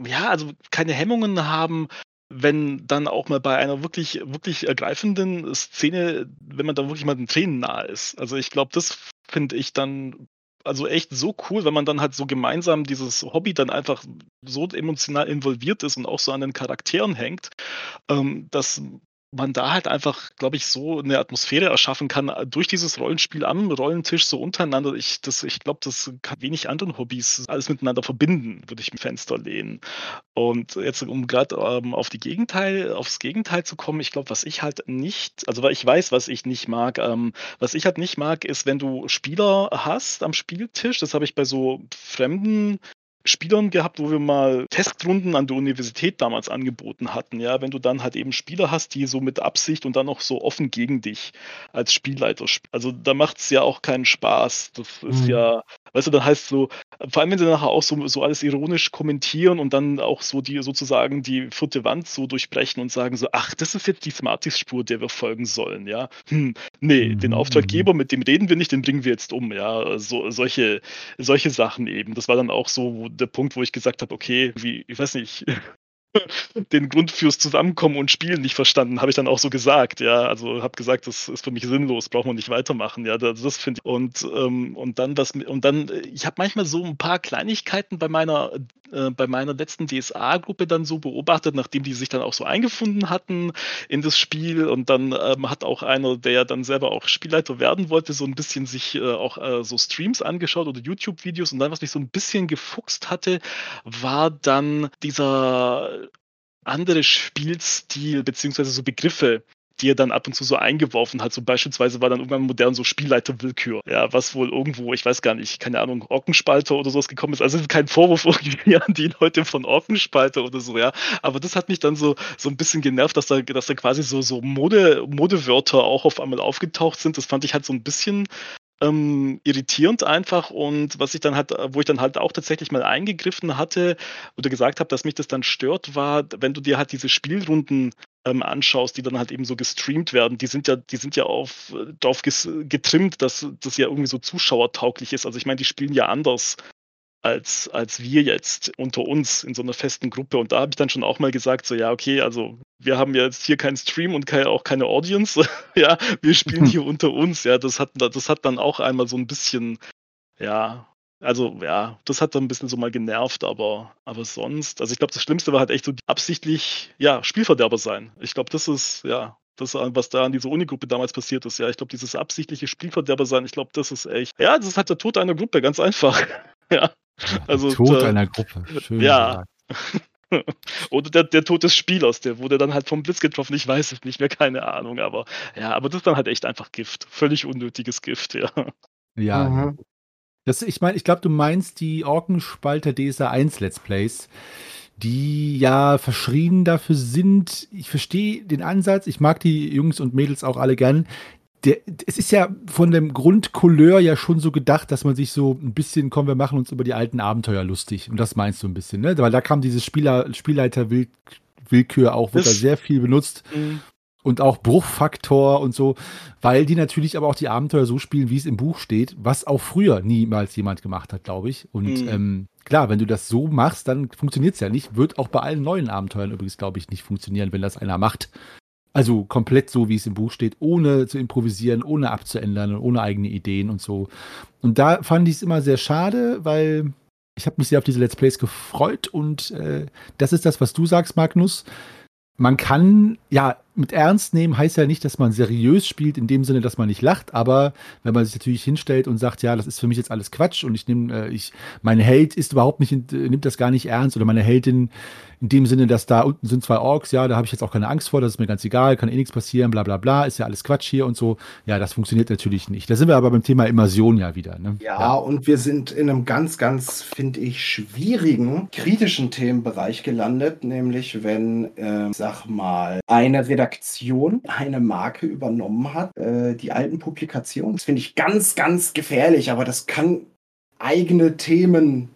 ja, also keine Hemmungen haben, wenn dann auch mal bei einer wirklich, wirklich ergreifenden Szene, wenn man da wirklich mal den Tränen nahe ist. Also ich glaube, das finde ich dann also echt so cool, wenn man dann halt so gemeinsam dieses Hobby dann einfach so emotional involviert ist und auch so an den Charakteren hängt, ähm, dass man da halt einfach, glaube ich, so eine Atmosphäre erschaffen kann äh, durch dieses Rollenspiel am Rollentisch so untereinander. Ich, ich glaube, das kann wenig anderen Hobbys alles miteinander verbinden, würde ich im Fenster lehnen. Und jetzt, um gerade ähm, auf die Gegenteil, aufs Gegenteil zu kommen, ich glaube, was ich halt nicht, also weil ich weiß, was ich nicht mag, ähm, was ich halt nicht mag, ist, wenn du Spieler hast am Spieltisch, das habe ich bei so fremden Spielern gehabt, wo wir mal Testrunden an der Universität damals angeboten hatten. Ja, wenn du dann halt eben Spieler hast, die so mit Absicht und dann auch so offen gegen dich als Spielleiter spielen. Also da macht es ja auch keinen Spaß. Das ist mhm. ja, weißt du, dann heißt so, vor allem wenn sie nachher auch so, so alles ironisch kommentieren und dann auch so die sozusagen die vierte Wand so durchbrechen und sagen so, ach, das ist jetzt die Smarties-Spur, der wir folgen sollen, ja. Hm, nee, mhm. den Auftraggeber, mit dem reden wir nicht, den bringen wir jetzt um, ja. So, solche, solche Sachen eben. Das war dann auch so, der Punkt, wo ich gesagt habe, okay, wie, ich weiß nicht, den Grund fürs Zusammenkommen und Spielen nicht verstanden, habe ich dann auch so gesagt, ja. Also habe gesagt, das ist für mich sinnlos, braucht man nicht weitermachen, ja. Das, das finde ich. Und, ähm, und dann was und dann, ich habe manchmal so ein paar Kleinigkeiten bei meiner, äh, bei meiner letzten DSA-Gruppe dann so beobachtet, nachdem die sich dann auch so eingefunden hatten in das Spiel. Und dann ähm, hat auch einer, der ja dann selber auch Spielleiter werden wollte, so ein bisschen sich äh, auch äh, so Streams angeschaut oder YouTube-Videos. Und dann, was mich so ein bisschen gefuchst hatte, war dann dieser andere Spielstil beziehungsweise so Begriffe, die er dann ab und zu so eingeworfen hat. So beispielsweise war dann irgendwann modern so Spielleiterwillkür. Ja, was wohl irgendwo, ich weiß gar nicht, keine Ahnung, Orkenspalter oder sowas gekommen ist. Also kein Vorwurf irgendwie an die Leute von Orkenspalter oder so, ja. Aber das hat mich dann so, so ein bisschen genervt, dass da, dass da quasi so, so Mode, Modewörter auch auf einmal aufgetaucht sind. Das fand ich halt so ein bisschen ähm, irritierend einfach und was ich dann halt, wo ich dann halt auch tatsächlich mal eingegriffen hatte oder gesagt habe, dass mich das dann stört, war, wenn du dir halt diese Spielrunden ähm, anschaust, die dann halt eben so gestreamt werden, die sind ja, die sind ja auf, darauf getrimmt, dass das ja irgendwie so zuschauertauglich ist. Also ich meine, die spielen ja anders als, als wir jetzt unter uns in so einer festen Gruppe. Und da habe ich dann schon auch mal gesagt, so ja, okay, also wir haben ja jetzt hier keinen Stream und keine, auch keine Audience. ja, wir spielen hier unter uns. Ja, das hat, das hat dann auch einmal so ein bisschen, ja, also ja, das hat dann ein bisschen so mal genervt, aber, aber sonst, also ich glaube, das Schlimmste war halt echt so absichtlich, ja, Spielverderber sein. Ich glaube, das ist, ja, das, was da an dieser Unigruppe damals passiert ist. Ja, ich glaube, dieses absichtliche Spielverderber sein, ich glaube, das ist echt, ja, das ist halt der Tod einer Gruppe, ganz einfach. ja.
Also, Tod einer Gruppe. Schön
ja. Oder der, der Tod des Spielers, der wurde dann halt vom Blitz getroffen, ich weiß es nicht mehr, keine Ahnung, aber ja, aber das ist dann halt echt einfach Gift. Völlig unnötiges Gift, ja.
Ja. Mhm. Das, ich meine, ich glaube, du meinst die Orkenspalter DSA 1 Let's Plays, die ja verschrien dafür sind. Ich verstehe den Ansatz, ich mag die Jungs und Mädels auch alle gern. Der, es ist ja von dem Grundcouleur ja schon so gedacht, dass man sich so ein bisschen, komm, wir machen uns über die alten Abenteuer lustig. Und das meinst du ein bisschen, ne? Weil da kam dieses Spieler, Spielleiter-Willkür auch, wird da sehr viel benutzt. Mhm und auch Bruchfaktor und so, weil die natürlich aber auch die Abenteuer so spielen, wie es im Buch steht, was auch früher niemals jemand gemacht hat, glaube ich. Und mhm. ähm, klar, wenn du das so machst, dann funktioniert es ja nicht. Wird auch bei allen neuen Abenteuern übrigens, glaube ich, nicht funktionieren, wenn das einer macht. Also komplett so, wie es im Buch steht, ohne zu improvisieren, ohne abzuändern und ohne eigene Ideen und so. Und da fand ich es immer sehr schade, weil ich habe mich sehr auf diese Let's Plays gefreut und äh, das ist das, was du sagst, Magnus man kann, ja, mit ernst nehmen heißt ja nicht, dass man seriös spielt, in dem Sinne, dass man nicht lacht, aber wenn man sich natürlich hinstellt und sagt, ja, das ist für mich jetzt alles Quatsch und ich nehme, äh, ich, mein Held ist überhaupt nicht, äh, nimmt das gar nicht ernst oder meine Heldin in dem Sinne, dass da unten sind zwei Orks, ja, da habe ich jetzt auch keine Angst vor, das ist mir ganz egal, kann eh nichts passieren, bla bla bla, ist ja alles Quatsch hier und so. Ja, das funktioniert natürlich nicht. Da sind wir aber beim Thema Immersion ja wieder. Ne?
Ja, ja, und wir sind in einem ganz, ganz, finde ich, schwierigen, kritischen Themenbereich gelandet, nämlich wenn, äh, sag mal, eine Redaktion eine Marke übernommen hat, äh, die alten Publikationen. Das finde ich ganz, ganz gefährlich, aber das kann eigene Themen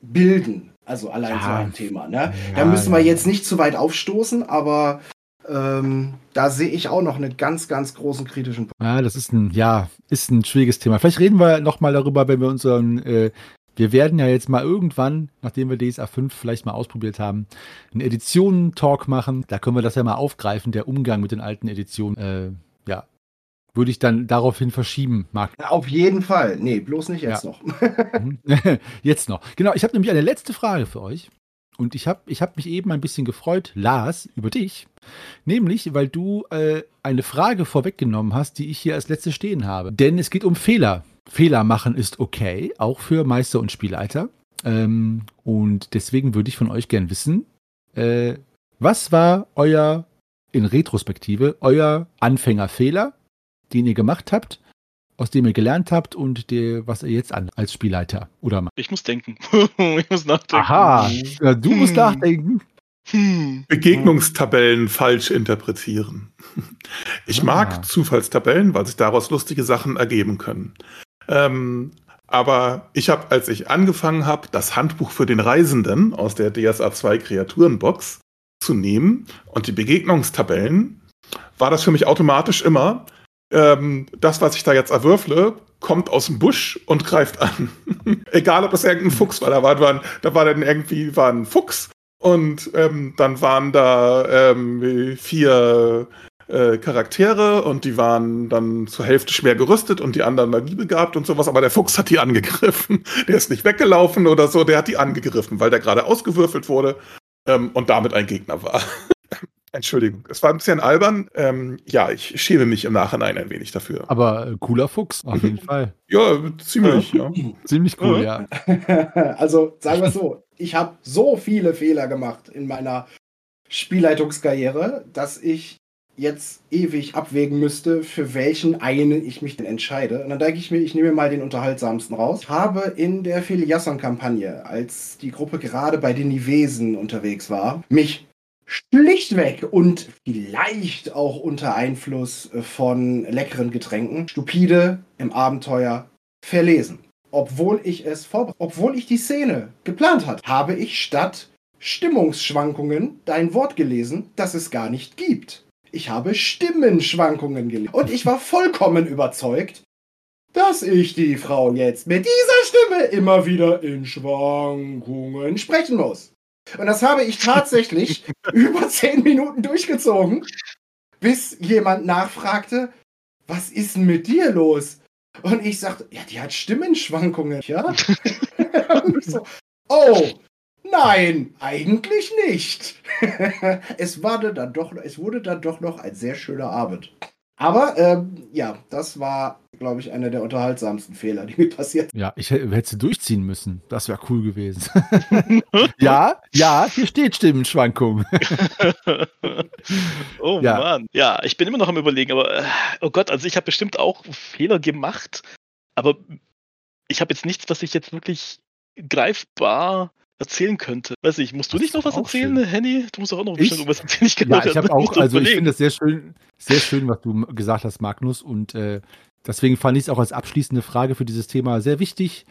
bilden. Also allein ja. so ein Thema. Ne? Ja, da müssen wir ja. jetzt nicht zu weit aufstoßen, aber ähm, da sehe ich auch noch einen ganz, ganz großen kritischen Punkt.
Ja, das ist ein, ja, ist ein schwieriges Thema. Vielleicht reden wir nochmal darüber, wenn wir unseren, äh, wir werden ja jetzt mal irgendwann, nachdem wir DSA 5 vielleicht mal ausprobiert haben, einen Editionen-Talk machen. Da können wir das ja mal aufgreifen, der Umgang mit den alten Editionen. Äh, ja, würde ich dann daraufhin verschieben, Marc.
Auf jeden Fall. Nee, bloß nicht jetzt ja. noch.
Mhm. jetzt noch. Genau, ich habe nämlich eine letzte Frage für euch. Und ich habe ich hab mich eben ein bisschen gefreut, Lars, über dich. Nämlich, weil du äh, eine Frage vorweggenommen hast, die ich hier als letzte stehen habe. Denn es geht um Fehler. Fehler machen ist okay, auch für Meister und Spielleiter. Ähm, und deswegen würde ich von euch gern wissen, äh, was war euer, in Retrospektive, euer Anfängerfehler den ihr gemacht habt, aus dem ihr gelernt habt und der, was ihr jetzt an als Spielleiter oder macht?
Ich muss denken. ich muss nachdenken.
Aha, ja, du musst hm. nachdenken.
Hm. Begegnungstabellen falsch interpretieren. Ich ah. mag Zufallstabellen, weil sich daraus lustige Sachen ergeben können. Ähm, aber ich habe, als ich angefangen habe, das Handbuch für den Reisenden aus der DSA 2 Kreaturenbox zu nehmen und die Begegnungstabellen, war das für mich automatisch immer, ähm, das, was ich da jetzt erwürfle, kommt aus dem Busch und greift an. Egal, ob das irgendein Fuchs war. Da war, war, da war dann irgendwie war ein Fuchs und ähm, dann waren da ähm, vier äh, Charaktere und die waren dann zur Hälfte schwer gerüstet und die anderen Magie begabt und sowas, aber der Fuchs hat die angegriffen. Der ist nicht weggelaufen oder so, der hat die angegriffen, weil der gerade ausgewürfelt wurde ähm, und damit ein Gegner war. Entschuldigung, es war ein bisschen albern. Ähm, ja, ich schäme mich im Nachhinein ein wenig dafür.
Aber äh, cooler Fuchs, auf jeden Fall.
Ja, ziemlich, ja.
Ziemlich cool, ja.
also, sagen wir es so, ich habe so viele Fehler gemacht in meiner Spielleitungskarriere, dass ich jetzt ewig abwägen müsste, für welchen einen ich mich denn entscheide. Und dann denke ich mir, ich nehme mal den unterhaltsamsten raus. Habe in der Filiasson-Kampagne, als die Gruppe gerade bei den Nivesen unterwegs war, mich schlichtweg und vielleicht auch unter Einfluss von leckeren Getränken stupide im Abenteuer verlesen. Obwohl ich es vorbereitet, obwohl ich die Szene geplant hat, habe ich statt Stimmungsschwankungen dein Wort gelesen, das es gar nicht gibt. Ich habe Stimmenschwankungen gelesen. Und ich war vollkommen überzeugt, dass ich die Frau jetzt mit dieser Stimme immer wieder in Schwankungen sprechen muss. Und das habe ich tatsächlich über zehn Minuten durchgezogen, bis jemand nachfragte, was ist denn mit dir los? Und ich sagte, ja, die hat Stimmenschwankungen, ja? so, oh, nein, eigentlich nicht. es, war dann doch, es wurde dann doch noch ein sehr schöner Abend. Aber ähm, ja, das war, glaube ich, einer der unterhaltsamsten Fehler, die mir passiert.
Ja, ich hätte sie durchziehen müssen. Das wäre cool gewesen. ja, ja, hier steht Stimmenschwankung.
oh ja. Mann. Ja, ich bin immer noch am überlegen, aber äh, oh Gott, also ich habe bestimmt auch Fehler gemacht, aber ich habe jetzt nichts, was ich jetzt wirklich greifbar erzählen könnte. Weiß ich, musst du nicht noch was erzählen, schön. Henny? Du musst doch auch noch
bestimmt irgendwas erzählen. Ich ja, ich habe auch, also ich finde es sehr schön, sehr schön, was du gesagt hast, Magnus. Und äh, deswegen fand ich es auch als abschließende Frage für dieses Thema sehr wichtig.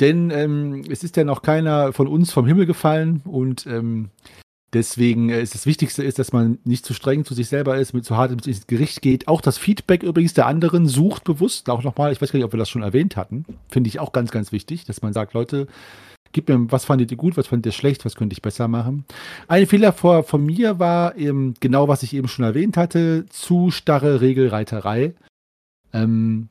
Denn ähm, es ist ja noch keiner von uns vom Himmel gefallen und ähm, Deswegen äh, ist das Wichtigste ist, dass man nicht zu streng zu sich selber ist, mit zu hart ins Gericht geht. Auch das Feedback übrigens der anderen sucht bewusst. Auch nochmal, ich weiß gar nicht, ob wir das schon erwähnt hatten. Finde ich auch ganz, ganz wichtig, dass man sagt, Leute, Gib mir, was fandet ihr gut, was fandet ihr schlecht, was könnte ich besser machen. Ein Fehler vor, von mir war eben genau, was ich eben schon erwähnt hatte, zu starre Regelreiterei. Ähm,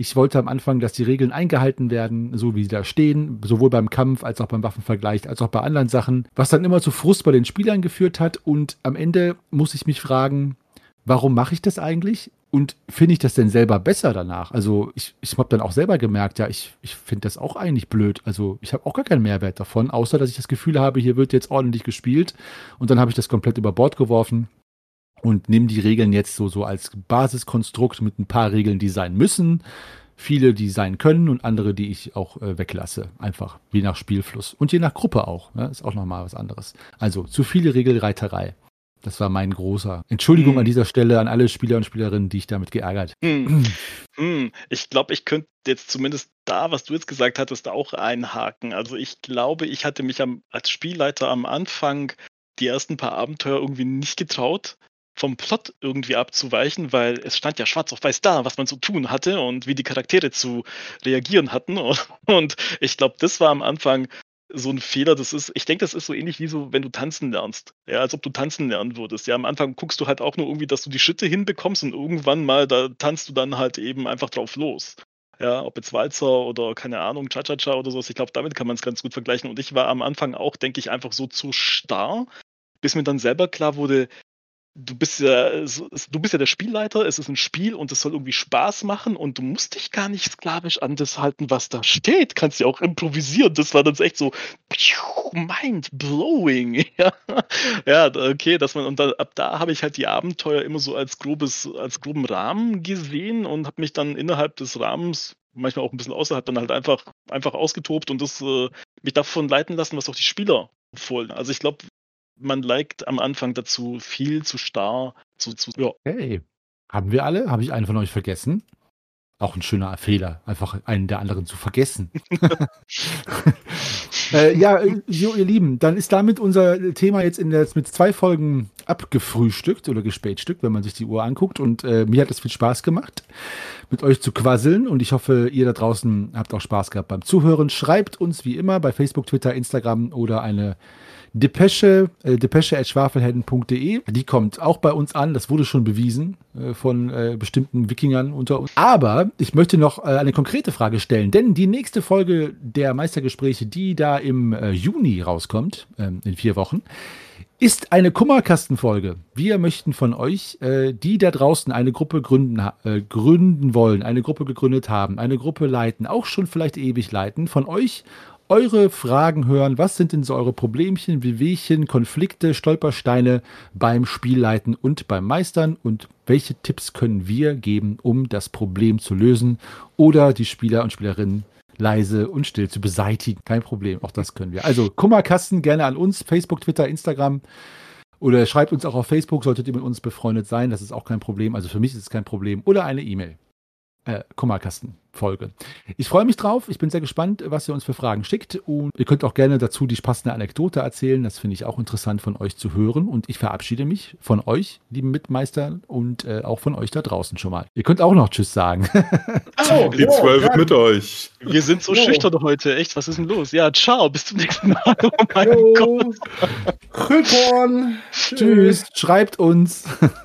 ich wollte am Anfang, dass die Regeln eingehalten werden, so wie sie da stehen, sowohl beim Kampf als auch beim Waffenvergleich, als auch bei anderen Sachen, was dann immer zu Frust bei den Spielern geführt hat. Und am Ende muss ich mich fragen, warum mache ich das eigentlich? Und finde ich das denn selber besser danach? Also ich, ich habe dann auch selber gemerkt, ja, ich, ich finde das auch eigentlich blöd. Also ich habe auch gar keinen Mehrwert davon, außer dass ich das Gefühl habe, hier wird jetzt ordentlich gespielt. Und dann habe ich das komplett über Bord geworfen und nehme die Regeln jetzt so, so als Basiskonstrukt mit ein paar Regeln, die sein müssen. Viele, die sein können und andere, die ich auch äh, weglasse. Einfach, je nach Spielfluss. Und je nach Gruppe auch. Ne? Ist auch nochmal was anderes. Also zu viele Regelreiterei. Das war mein großer. Entschuldigung hm. an dieser Stelle an alle Spieler und Spielerinnen, die ich damit geärgert.
Hm. Hm. Ich glaube, ich könnte jetzt zumindest da, was du jetzt gesagt hattest, auch einhaken. Also ich glaube, ich hatte mich am, als Spielleiter am Anfang die ersten paar Abenteuer irgendwie nicht getraut, vom Plot irgendwie abzuweichen, weil es stand ja schwarz auf weiß da, was man zu tun hatte und wie die Charaktere zu reagieren hatten. Und ich glaube, das war am Anfang so ein Fehler, das ist, ich denke, das ist so ähnlich wie so, wenn du tanzen lernst. Ja, als ob du tanzen lernen würdest. Ja, am Anfang guckst du halt auch nur irgendwie, dass du die Schritte hinbekommst und irgendwann mal, da tanzt du dann halt eben einfach drauf los. Ja, ob jetzt Walzer oder keine Ahnung, Cha-Cha-Cha oder sowas. Ich glaube, damit kann man es ganz gut vergleichen. Und ich war am Anfang auch, denke ich, einfach so zu starr, bis mir dann selber klar wurde, du bist ja, du bist ja der Spielleiter, es ist ein Spiel und es soll irgendwie Spaß machen und du musst dich gar nicht sklavisch an das halten, was da steht. Kannst ja auch improvisieren. Das war dann echt so mind blowing. Ja, ja okay, dass man und da, ab da habe ich halt die Abenteuer immer so als grobes, als groben Rahmen gesehen und habe mich dann innerhalb des Rahmens manchmal auch ein bisschen außerhalb dann halt einfach einfach ausgetobt und das äh, mich davon leiten lassen, was auch die Spieler wollen. Also ich glaube, man neigt am Anfang dazu, viel zu starr zu. zu
ja. Hey, haben wir alle? Habe ich einen von euch vergessen? Auch ein schöner Fehler, einfach einen der anderen zu vergessen. äh, ja, so, ihr Lieben, dann ist damit unser Thema jetzt in der, mit zwei Folgen abgefrühstückt oder gespätstückt, wenn man sich die Uhr anguckt. Und äh, mir hat es viel Spaß gemacht, mit euch zu quasseln. Und ich hoffe, ihr da draußen habt auch Spaß gehabt beim Zuhören. Schreibt uns wie immer bei Facebook, Twitter, Instagram oder eine Depesche, äh, depesche.schwafelhelden.de, die kommt auch bei uns an, das wurde schon bewiesen äh, von äh, bestimmten Wikingern unter uns. Aber ich möchte noch äh, eine konkrete Frage stellen, denn die nächste Folge der Meistergespräche, die da im äh, Juni rauskommt, ähm, in vier Wochen, ist eine Kummerkastenfolge. Wir möchten von euch, äh, die da draußen eine Gruppe gründen, äh, gründen wollen, eine Gruppe gegründet haben, eine Gruppe leiten, auch schon vielleicht ewig leiten, von euch eure Fragen hören. Was sind denn so eure Problemchen, Wehwehchen, Konflikte, Stolpersteine beim Spielleiten und beim Meistern? Und welche Tipps können wir geben, um das Problem zu lösen oder die Spieler und Spielerinnen leise und still zu beseitigen? Kein Problem, auch das können wir. Also Kummerkasten gerne an uns, Facebook, Twitter, Instagram. Oder schreibt uns auch auf Facebook, solltet ihr mit uns befreundet sein. Das ist auch kein Problem. Also für mich ist es kein Problem. Oder eine E-Mail. äh, Kummerkasten-Folge. Ich freue mich drauf. Ich bin sehr gespannt, was ihr uns für Fragen schickt. Und ihr könnt auch gerne dazu die passende Anekdote erzählen. Das finde ich auch interessant von euch zu hören. Und ich verabschiede mich von euch, lieben Mitmeister, und äh, auch von euch da draußen schon mal. Ihr könnt auch noch Tschüss sagen.
Oh, die Zwölf ja. mit euch.
Wir sind so oh. schüchtern heute. Echt, was ist denn los? Ja, ciao. Bis zum nächsten Mal. Oh mein oh. Gott.
Tschüss. Schreibt uns.